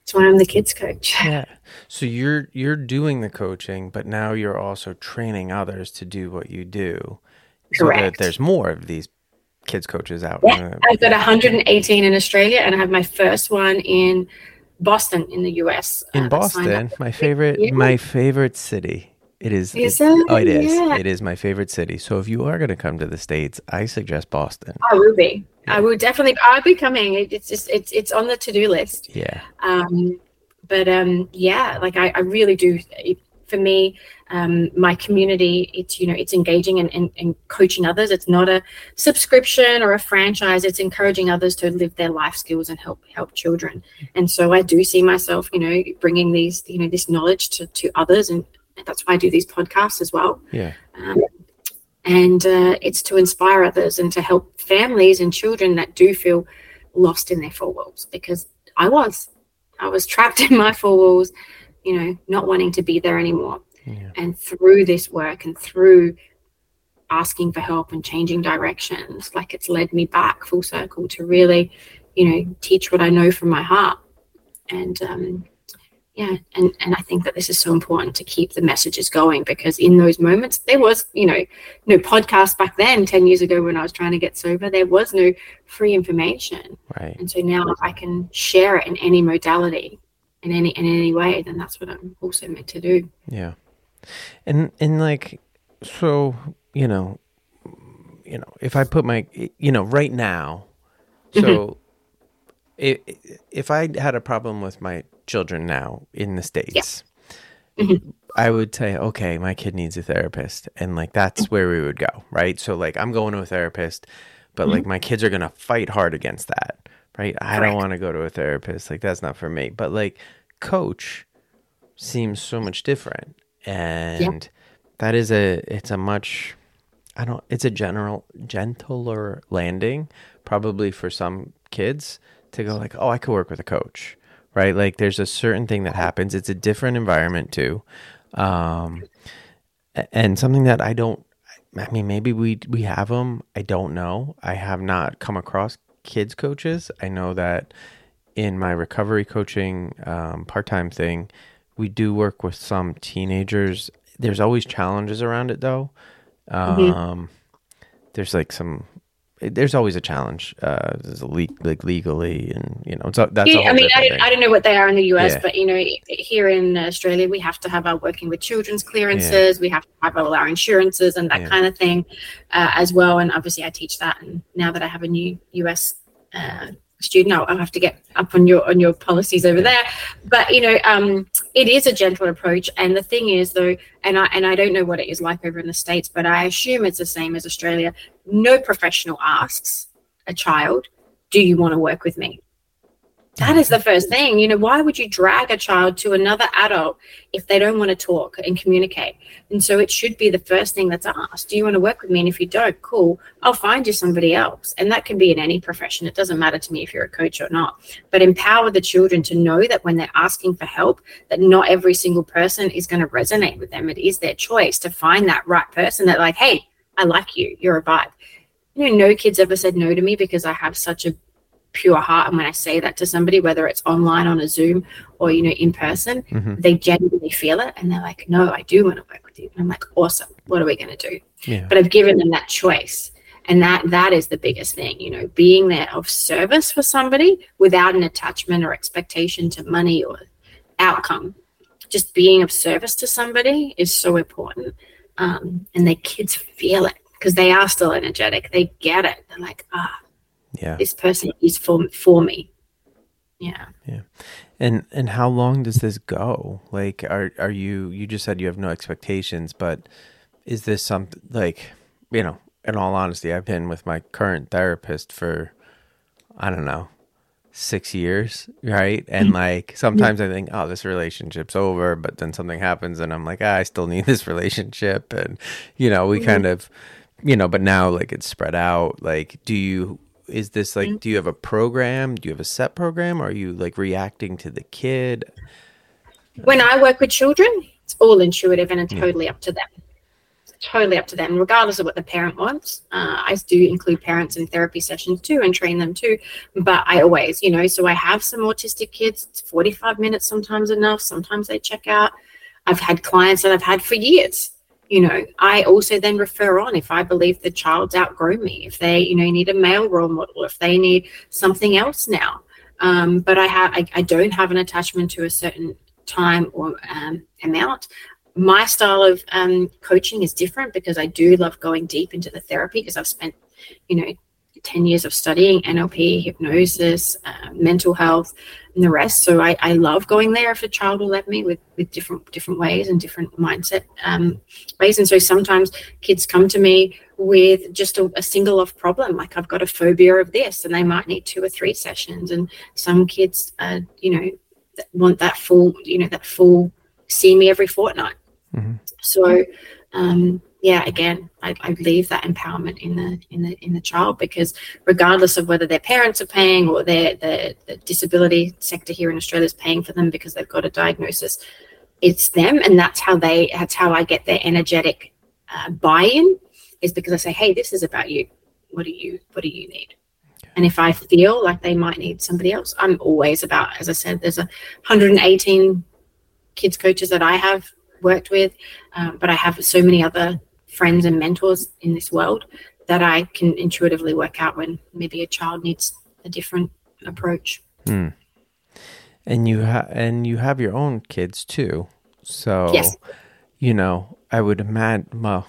Speaker 2: That's why I'm the Kidz Coach.
Speaker 1: Yeah. So you're you're doing the coaching, but now you're also training others to do what you do. So that
Speaker 2: Correct.
Speaker 1: there's more of these kids coaches out.
Speaker 2: Yeah,
Speaker 1: Uh,
Speaker 2: I've got 118 in Australia, and I have my first one in Boston, in the US.
Speaker 1: in
Speaker 2: uh,
Speaker 1: Boston, my favorite
Speaker 2: Yeah.
Speaker 1: my favorite city. It is.
Speaker 2: Is
Speaker 1: it,
Speaker 2: it?
Speaker 1: Oh, it is.
Speaker 2: Yeah.
Speaker 1: It is my favorite city. So if you are going to come to the states, I suggest Boston.
Speaker 2: Will be.
Speaker 1: Yeah.
Speaker 2: I will definitely. I'll be coming. It's just it's it's on the to do list.
Speaker 1: Yeah.
Speaker 2: Um, but um, yeah, like I, I really do. It, for me, um, my community, it's you know, it's engaging and, and, and coaching others. It's not a subscription or a franchise. It's encouraging others to live their life skills and help help children. And so I do see myself, you know, bringing these, you know, this knowledge to to others, and that's why I do these podcasts as well.
Speaker 1: Yeah.
Speaker 2: Um, and uh, it's to inspire others and to help families and children that do feel lost in their four walls because I was. I was trapped in my four walls, you know, not wanting to be there anymore.
Speaker 1: Yeah.
Speaker 2: And through this work and through asking for help and changing directions, like it's led me back full circle to really, you know, teach what I know from my heart. And um, yeah, and and I think that this is so important to keep the messages going because in those moments there was, you know, no podcast back then, ten years ago when I was trying to get sober, there was no free information.
Speaker 1: Right.
Speaker 2: And so now if I can share it in any modality, in any in any way, then that's what I'm also meant to do.
Speaker 1: Yeah. And and like so, you know, you know, if I put my you know, right now, so mm-hmm. If if I had a problem with my children now in the states, mm-hmm. Mm-hmm. I would say, okay, my kid needs a therapist, and like that's mm-hmm. where we would go, right? So like I'm going to a therapist, but like my kids are gonna fight hard against that, right? I don't want to go to a therapist, like that's not for me. But like coach seems so much different, and that is a it's a much I don't it's a general gentler landing probably for some kids to go like oh I could work with a coach right? Like there's a certain thing that happens. It's a different environment too. Um and something that I don't I mean maybe we we have them I don't know. I have not come across kids coaches. I know that in my recovery coaching um, part-time thing we do work with some teenagers. There's always challenges around it though. Um there's like some there's always a challenge uh there's a leak like legally and you know a, that's
Speaker 2: Yeah, I mean, I don't. I don't know what they are in the US,
Speaker 1: Yeah.
Speaker 2: but you know, here in Australia, we have to have our working with children's clearances. We have to have all our insurances and that
Speaker 1: Yeah.
Speaker 2: kind of thing uh, as well. And obviously, I teach that. And now that I have a new US uh, student, I'll, I'll have to get up on your on your policies over there. But you know, um, it is a gentle approach. And the thing is, though, and I and I don't know what it is like over in the states, but I assume it's the same as Australia. No professional asks a child, "Do you want to work with me?" That is the first thing. You know, why would you drag a child to another adult if they don't want to talk and communicate? And so it should be the first thing that's asked. Do you want to work with me? And if you don't, cool, I'll find you somebody else. And that can be in any profession. It doesn't matter to me if you're a coach or not. But empower the children to know that when they're asking for help, that not every single person is going to resonate with them. It is their choice to find that right person that, like, hey, I like you. You're a vibe. You know, no kids ever said no to me because I have such a pure heart and when i say that to somebody whether it's online on a zoom or you know in person
Speaker 1: Mhm.
Speaker 2: they genuinely feel it and they're like no i do want to work with you. And i'm like awesome. What are we going to do?
Speaker 1: Yeah.
Speaker 2: But i've given them that choice and that that is the biggest thing you know being there of service for somebody without an attachment or expectation to money or outcome. Just being of service to somebody is so important um, and the kids feel it because they are still energetic. They get it. They're like ah
Speaker 1: yeah
Speaker 2: this person is for for me. Yeah.
Speaker 1: Yeah and and how long does this go? Like are are you you just said you have no expectations, but is this something like, you know, in all honesty, I've been with my current therapist for I don't know, 6 years, right? And like sometimes I think, oh, this relationship's over, but then something happens and I'm like, ah, I still need this relationship and you know, we kind of you know, but now like it's spread out. Like do you is this like do you have a program? Do you have a set program? Or are you like reacting to the kid?
Speaker 2: When I work with children, it's all intuitive and it's totally up to them. totally up to them, regardless of what the parent wants. Uh, I do include parents in therapy sessions too and train them too. But I always, you know, so I have some autistic kids. It's 45 minutes sometimes enough. Sometimes they check out. I've had clients that I've had for years. You know, I also then refer on if I believe the child's outgrown me, if they, you know, need a male role model, if they need something else now. Um, but I have, I, I don't have an attachment to a certain time or um, amount my style of um, coaching is different because I do love going deep into the therapy because I've spent, you know, 10 years of studying NLP, hypnosis, uh, mental health, and the rest. So I, I love going there if a child will let me with, with different different ways and different mindset um, ways. And so sometimes kids come to me with just a, a single off problem, like I've got a phobia of this, and they might need two or three sessions. And some kids, uh, you know, want that full, you know, that full see me every fortnight. Mm-hmm. So, um, yeah, again, I, I, leave that empowerment in the in the in the child because regardless of whether their parents are paying or their the, the disability sector here in Australia is paying for them because they've got a diagnosis, it's them, and that's how they that's how I get their energetic uh, buy-in is because I say, hey, this is about you. What do you what do you need? And if I feel like they might need somebody else, I'm always about, as I said, there's a 118 kids coaches that I have worked with, um, but I have so many other friends and mentors in this world that I can intuitively work out when maybe a child needs a different approach.
Speaker 1: Hmm. And you have and you have your own kids too, so yes. you know I would imagine. Well,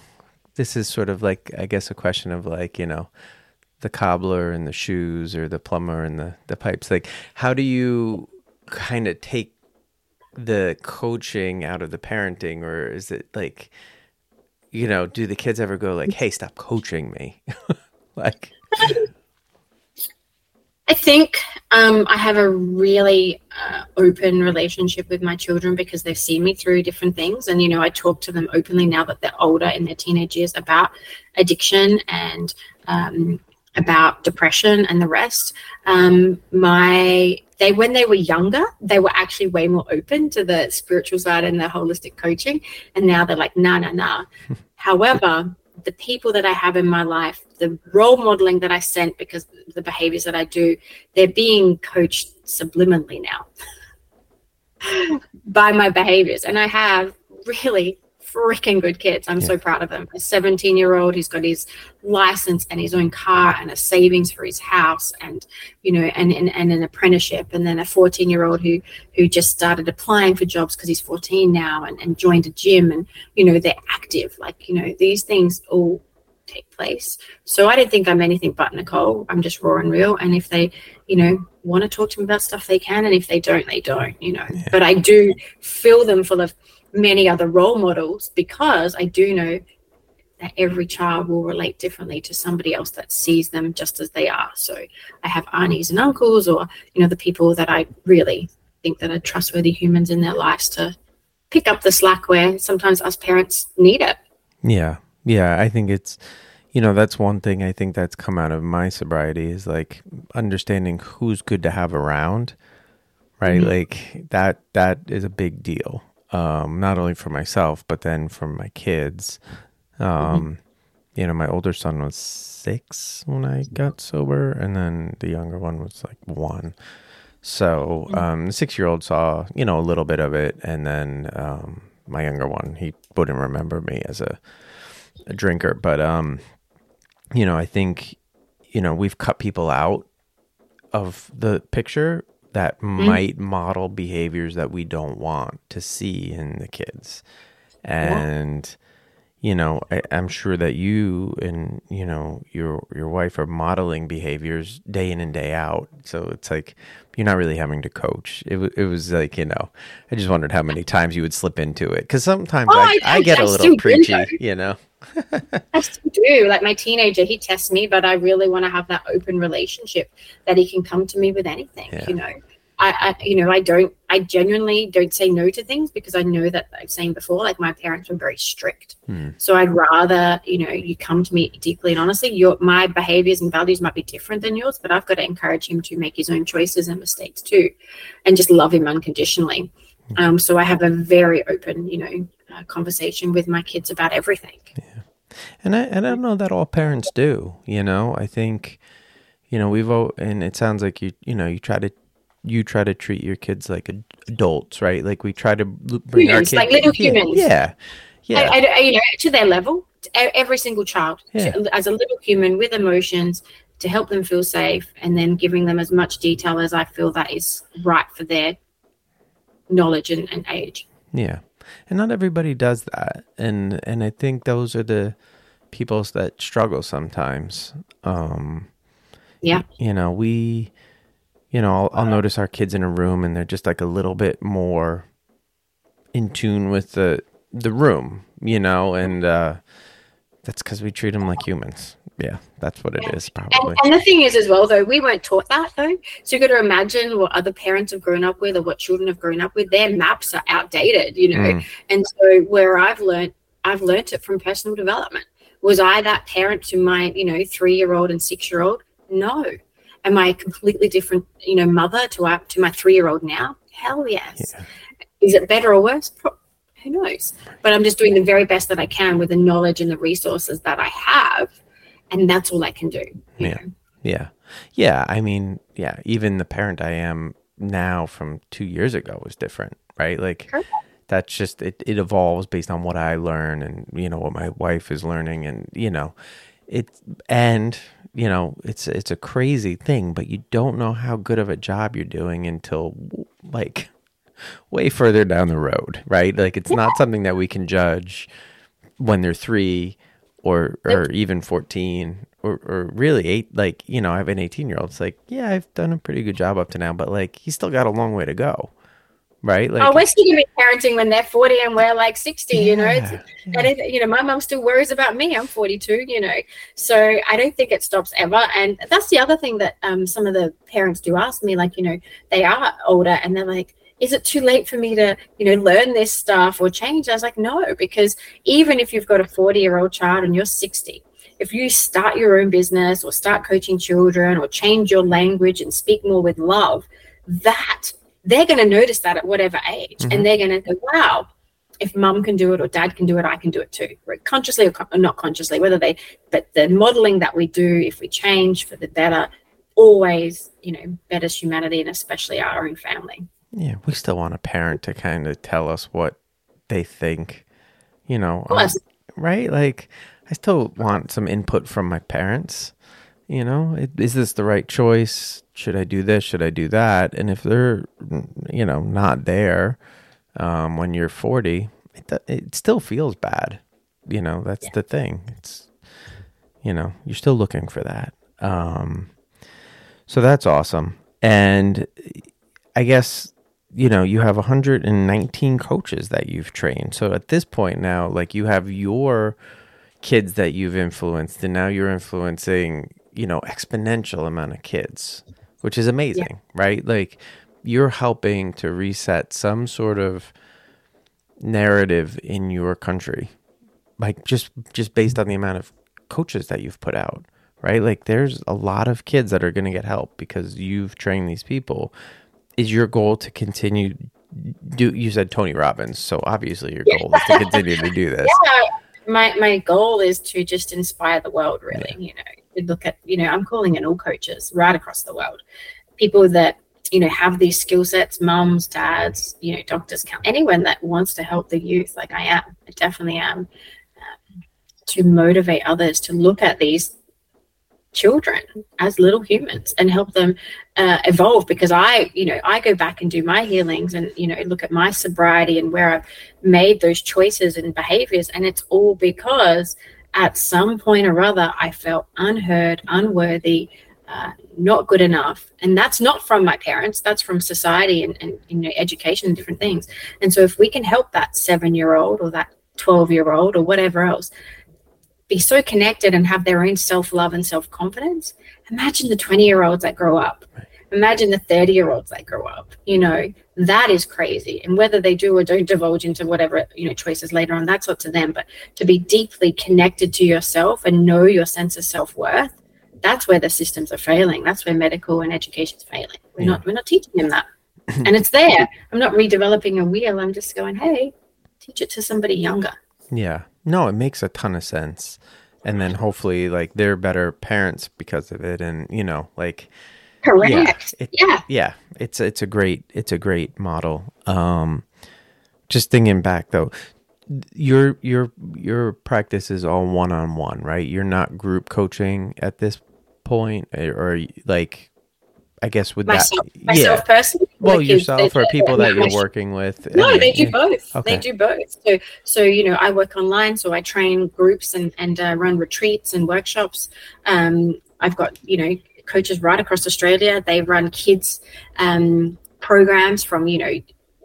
Speaker 1: this is sort of like I guess a question of like you know the cobbler and the shoes or the plumber and the the pipes. Like, how do you kind of take the coaching out of the parenting or is it like you know do the kids ever go like hey stop coaching me? Like
Speaker 2: i think um, i have a really uh, open relationship with my children because they've seen me through different things. And you know i talk to them openly now that they're older in their teenage years about addiction and um, about depression and the rest. Um, my they when they were younger they were actually way more open to the spiritual side and the holistic coaching. And now they're like nah nah nah. However the people that i have in my life the role modeling that i sent because the behaviors that i do they're being coached subliminally now by my behaviors. And i have really freaking good kids. I'm yeah. so proud of them. A 17 year old who's got his license and his own car and a savings for his house and, you know, and, and, and an apprenticeship. And then a 14 year old who, who just started applying for jobs because he's 14 now and, and joined a gym and, you know, they're active. Like, you know, these things all take place. So I don't think I'm anything but Nichole. I'm just raw and real. And if they, you know, want to talk to me about stuff, they can. And if they don't, they don't, you know. Yeah. But I do fill them full of many other role models because I do know that every child will relate differently to somebody else that sees them just as they are. So I have aunties and uncles, or you know, the people that I really think that are trustworthy humans in their lives to pick up the slack where sometimes us parents need it.
Speaker 1: Yeah, yeah, I think it's you know that's one thing I think that's come out of my sobriety is like understanding who's good to have around, right? Mm-hmm. Like that that is a big deal um, not only for myself but then for my kids. Um, mm-hmm. You know, my older son was six when I got sober, and then the younger one was like one. So mm. um, the six-year-old saw you know a little bit of it, and then um, my younger one he wouldn't remember me as a, a drinker, but um, you know, I think you know we've cut people out of the picture that mm. might model behaviors that we don't want to see in the kids. And yeah. you know, I, am sure that you and you know your your wife are modeling behaviors day in and day out. So it's like you're not really having to coach. It it was like you know, I just wondered how many times you would slip into it because sometimes oh, I, I, I, get I a little preachy, you know.
Speaker 2: I still do. Like my teenager, he tests me, but I really want to have that open relationship that he can come to me with anything, yeah. you know. I, I, you know, I don't, I genuinely don't say no to things because I know that I've seen before, like my parents were very strict. Hmm. So I'd rather, you know, you come to me deeply and honestly, your, my behaviors and values might be different than yours, but I've got to encourage him to make his own choices and mistakes too, and just love him unconditionally. Hmm. Um, so I have a very open, you know, uh, conversation with my kids about everything.
Speaker 1: Yeah. And I and I don't know that all parents do. You know, I think, you know, we've al- and it sounds like you you know you try to you try to treat your kids like ad- adults, right? Like we try to bring
Speaker 2: Humans,
Speaker 1: our
Speaker 2: like
Speaker 1: kids,
Speaker 2: little
Speaker 1: yeah,
Speaker 2: humans.
Speaker 1: Yeah, yeah,
Speaker 2: I, I- you know, to their level, to every single child, to- as a little human with emotions, to help them feel safe, and then giving them as much detail as I feel that is right for their knowledge and, and age.
Speaker 1: yeah. And not everybody does that, and and I think those are the people that struggle sometimes. Um,
Speaker 2: Yeah.
Speaker 1: you know, we, you know, I'll, I'll notice our kids in a room and they're just like a little bit more in tune with the the room, you know, and uh, that's because we treat them like humans. Yeah, that's what it is,
Speaker 2: And,
Speaker 1: probably.
Speaker 2: and the thing is, as well, though, we weren't taught that, though. So you got to imagine what other parents have grown up with or what children have grown up with. Their maps are outdated, you know.
Speaker 1: Mm.
Speaker 2: And so where I've learned, I've learned it from personal development. Was I that parent to my, you know, three-year-old and six-year-old? No. Am I a completely different, you know, mother to I, to my three-year-old now? Hell yes.
Speaker 1: Yeah.
Speaker 2: Is it better or worse? Who knows? But I'm just doing the very best that I can with the knowledge and the resources that I have, and that's all I can do.
Speaker 1: Yeah.
Speaker 2: know.
Speaker 1: Yeah. Yeah. I mean, yeah, even the parent I am now from two years ago was different, right? Like,
Speaker 2: Correct.
Speaker 1: that's just, it, it evolves based on what I learn and, you know, what my wife is learning. And, you know, it, and, you know, it's, it's a crazy thing, but you don't know how good of a job you're doing until like way further down the road, right? Like, it's not something that we can judge when they're three or or even 14 or, or really eight like you know i have an 18 year old it's like yeah i've done a pretty good job up to now but like he's still got a long way to go right like
Speaker 2: oh, we're still gonna be parenting when they're 40 and we're like 60, you know. It's,
Speaker 1: yeah,
Speaker 2: and it, you know, my mom still worries about me. I'm 42, you know. So I don't think it stops ever. And that's the other thing that um, some of the parents do ask me, like, you know, they are older and they're like, is it too late for me to, you know, learn this stuff or change? I was like, no, because even if you've got a 40 year old child and you're 60, if you start your own business or start coaching children or change your language and speak more with love, that they're going to notice that at whatever age.
Speaker 1: Mhm.
Speaker 2: And they're going to go, wow, if mum can do it or dad can do it, I can do it too. Right? Consciously or, con- or not consciously, whether they, but the modeling that we do, if we change for the better, always, you know, betters humanity and especially our own family.
Speaker 1: Yeah we still want a parent to kind of tell us what they think you know um, right? Like i still want some input from my parents you know? It, is this the right choice? Should i do this? Should i do that? And if they're you know not there um, when you're 40 it, it still feels bad you know? That's
Speaker 2: Yeah.
Speaker 1: the thing. It's you know you're still looking for that. Um, so that's awesome. And i guess you know you have 119 coaches that you've trained. So at this point now like you have your kids that you've influenced and now you're influencing you know exponential amount of kids which is amazing right? Like you're helping to reset some sort of narrative in your country like just just based on the amount of coaches that you've put out right? Like there's a lot of kids that are going to get help because you've trained these people is your goal to continue do you said tony robbins so obviously your goal is to continue to do this.
Speaker 2: Yeah, my my goal is to just inspire the world. Really, you know, look at you know, I'm calling in all coaches right across the world, people that you know have these skill sets, mums, dads, you know, doctors, count anyone that wants to help the youth, like I am, I definitely am, um, to motivate others to look at these children as little humans and help them uh, evolve because i you know i go back and do my healings and you know look at my sobriety and where i've made those choices and behaviors. And it's all because at some point or other i felt unheard unworthy uh, not good enough. And that's not from my parents. That's from society and, and you know education and different things. And so if we can help that seven year old or that 12 year old or whatever else be so connected and have their own self-love and self-confidence. Imagine the 20 year olds that grow up. Imagine the 30 year olds that grow up. You know that is crazy. And whether they do or don't divulge into whatever you know choices later on that's up to them. But to be deeply connected to yourself and know your sense of self-worth that's where the systems are failing. That's where medical and education's failing. We're
Speaker 1: Yeah.
Speaker 2: not we're not teaching them that. And it's there. I'm not redeveloping a wheel. I'm just going hey teach it to somebody younger.
Speaker 1: Yeah, No, it makes a ton of sense. And then hopefully like they're better parents because of it and you know, like
Speaker 2: Correct.
Speaker 1: it-
Speaker 2: yeah.
Speaker 1: yeah, it's it's a great it's a great model. Um just thinking back though, your your your practice is all one on one, right? You're not group coaching at this point or, or like I guess with
Speaker 2: Myself,
Speaker 1: that
Speaker 2: myself personally.
Speaker 1: well
Speaker 2: kids,
Speaker 1: yourself or people that you're working with.
Speaker 2: No, they do both.
Speaker 1: Okay.
Speaker 2: They do both. So, so you know, I work online, so I train groups and and uh, run retreats and workshops. Um, I've got you know coaches right across Australia. They run kids um, programs from you know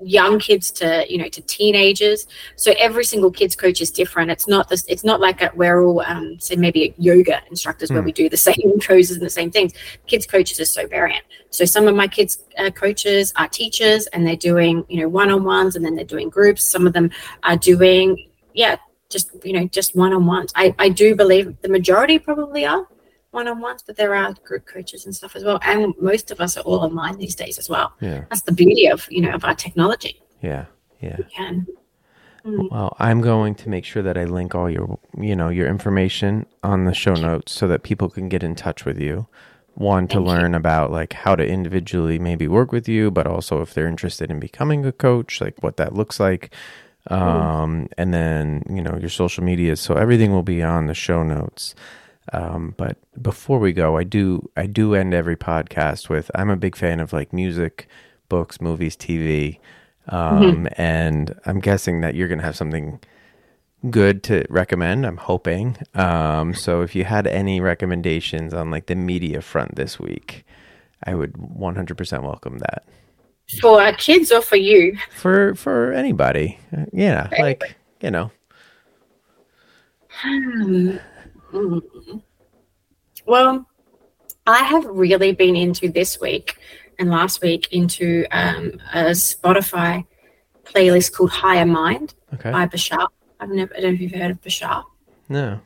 Speaker 2: young kids to you know to teenagers. So every single kids coach is different. It's not this. It's not like a, we're all um, say maybe yoga instructors where
Speaker 1: Hmm.
Speaker 2: we do the same poses and the same things. Kids coaches is so variant. So some of my kids uh, coaches are teachers and they're doing, you know, one-on-ones and then they're doing groups. Some of them are doing, yeah, just, you know, just one-on-ones. I, I do believe the majority probably are one-on-ones, but there are group coaches and stuff as well. And most of us are all online these days as well.
Speaker 1: Yeah.
Speaker 2: That's the beauty of, you know, of our technology.
Speaker 1: Yeah. Yeah.
Speaker 2: We can. Mm.
Speaker 1: Well, I'm going to make sure that I link all your, you know, your information on the show notes so that people can get in touch with you. One to
Speaker 2: Thank you.
Speaker 1: learn about like how to individually maybe work with you, but also if they're interested in becoming a coach, like what that looks like. Um, and then, you know, your social media. So everything will be on the show notes. Um, but before we go, I do I do end every podcast with I'm a big fan of like music, books, movies, TV. Um, and I'm guessing that you're gonna have something good to recommend. I'm hoping. Um, so if you had any recommendations on like the media front this week, I would 100% welcome that
Speaker 2: For our kids or for you?
Speaker 1: for for anybody. Uh, Yeah,
Speaker 2: For
Speaker 1: like you know.
Speaker 2: Hmm. Mm. Well, I have really been into this week and last week into um, a Spotify playlist called Higher Mind
Speaker 1: Okay.
Speaker 2: by Bashar. I've never, I don't know if you've heard of Bashar.
Speaker 1: No.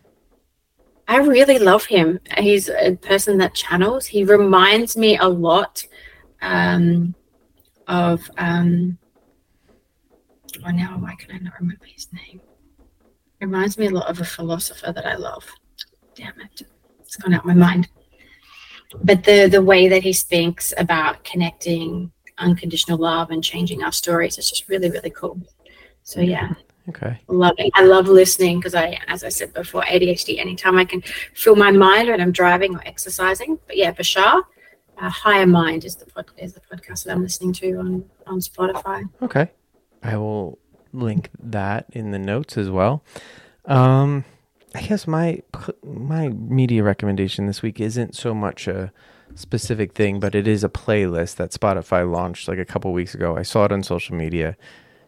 Speaker 2: I really love him. He's a person that channels. He reminds me a lot um, of. Um, oh, now why can I not remember his name? Reminds me a lot of a philosopher that I love. Damn it, it's gone out of my mind. But the the way that he speaks about connecting unconditional love and changing our stories, it's just really really cool. So yeah,
Speaker 1: Okay.
Speaker 2: loving. I love listening because I, as I said before, ADHD. Anytime I can fill my mind when I'm driving or exercising. But yeah, Bashar, uh, Higher Mind is the pod, is the podcast that I'm listening to on on Spotify.
Speaker 1: Okay. I will link that in the notes as well. Um, I guess my my media recommendation this week isn't so much a specific thing, but it is a playlist that Spotify launched like a couple weeks ago. I saw it on social media,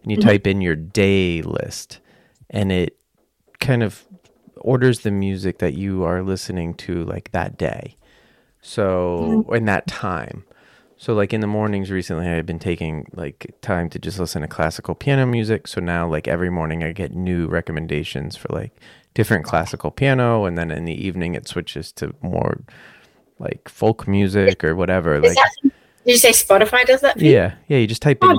Speaker 1: and you
Speaker 2: Mhm.
Speaker 1: type in your day list, and it kind of orders the music that you are listening to like that day. So in that time. So like in the mornings recently I've been taking like time to just listen to classical piano music. So now like every morning I get new recommendations for like different classical piano and then in the evening it switches to more like folk music or whatever.
Speaker 2: Is
Speaker 1: Like
Speaker 2: that, did you say Spotify does that? For you?
Speaker 1: yeah, yeah, you just type
Speaker 2: Oh,
Speaker 1: in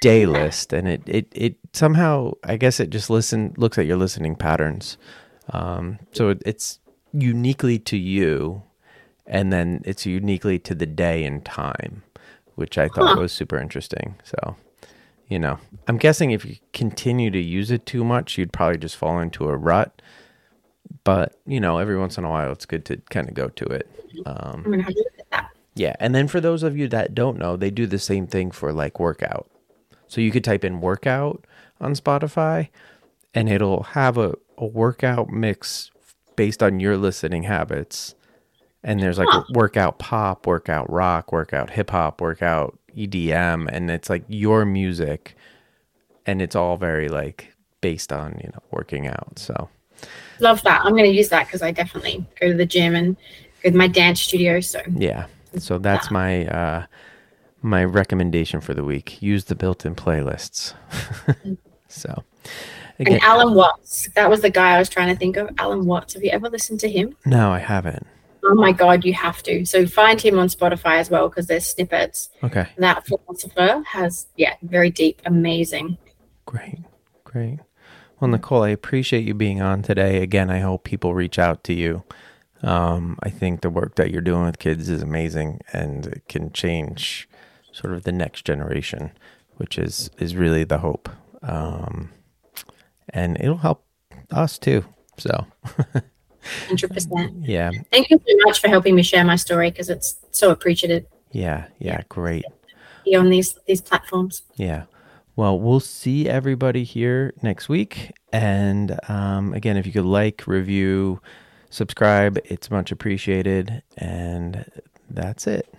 Speaker 1: day list and it, it it somehow I guess it just listen looks at your listening patterns. Um so it, it's uniquely to you and then it's uniquely to the day and time, which I thought
Speaker 2: Huh.
Speaker 1: was super interesting. So, you know, I'm guessing if you continue to use it too much, you'd probably just fall into a rut. But, you know, every once in a while, it's good to kind of go to it. Um,
Speaker 2: I'm gonna have to look at that.
Speaker 1: yeah. And then for those of you that don't know, they do the same thing for like workout. So you could type in workout on Spotify and it'll have a, a workout mix based on your listening habits. And there's like
Speaker 2: Huh.
Speaker 1: workout pop, workout rock, workout hip hop, workout EDM. And it's like your music. And it's all very like based on, you know, working out. So
Speaker 2: Love that. I'm gonna use that because I definitely go to the gym and go to my dance studio. So
Speaker 1: Yeah. So that's my uh my recommendation for the week. Use the built-in playlists. so again,
Speaker 2: and Alan Watts, that was the guy I was trying to think of. Alan Watts. Have you ever listened to him?
Speaker 1: no, I haven't.
Speaker 2: Oh my God, you have to. So find him on Spotify as well because there's snippets.
Speaker 1: Okay.
Speaker 2: That philosopher has, yeah, very deep, amazing.
Speaker 1: Great. Great. Well, Nichole, I appreciate you being on today. Again, I hope people reach out to you. Um, I think the work that you're doing with kids is amazing and it can change sort of the next generation, which is is really the hope. Um, and it'll help us too. So,
Speaker 2: Hundred percent.
Speaker 1: yeah,
Speaker 2: Thank you so much for helping me share my story because it's so appreciated
Speaker 1: yeah, yeah, great.
Speaker 2: be on these these platforms.
Speaker 1: Yeah. Well, we'll see everybody here next week. And um, again, if you could like, review, subscribe, it's much appreciated. And that's it.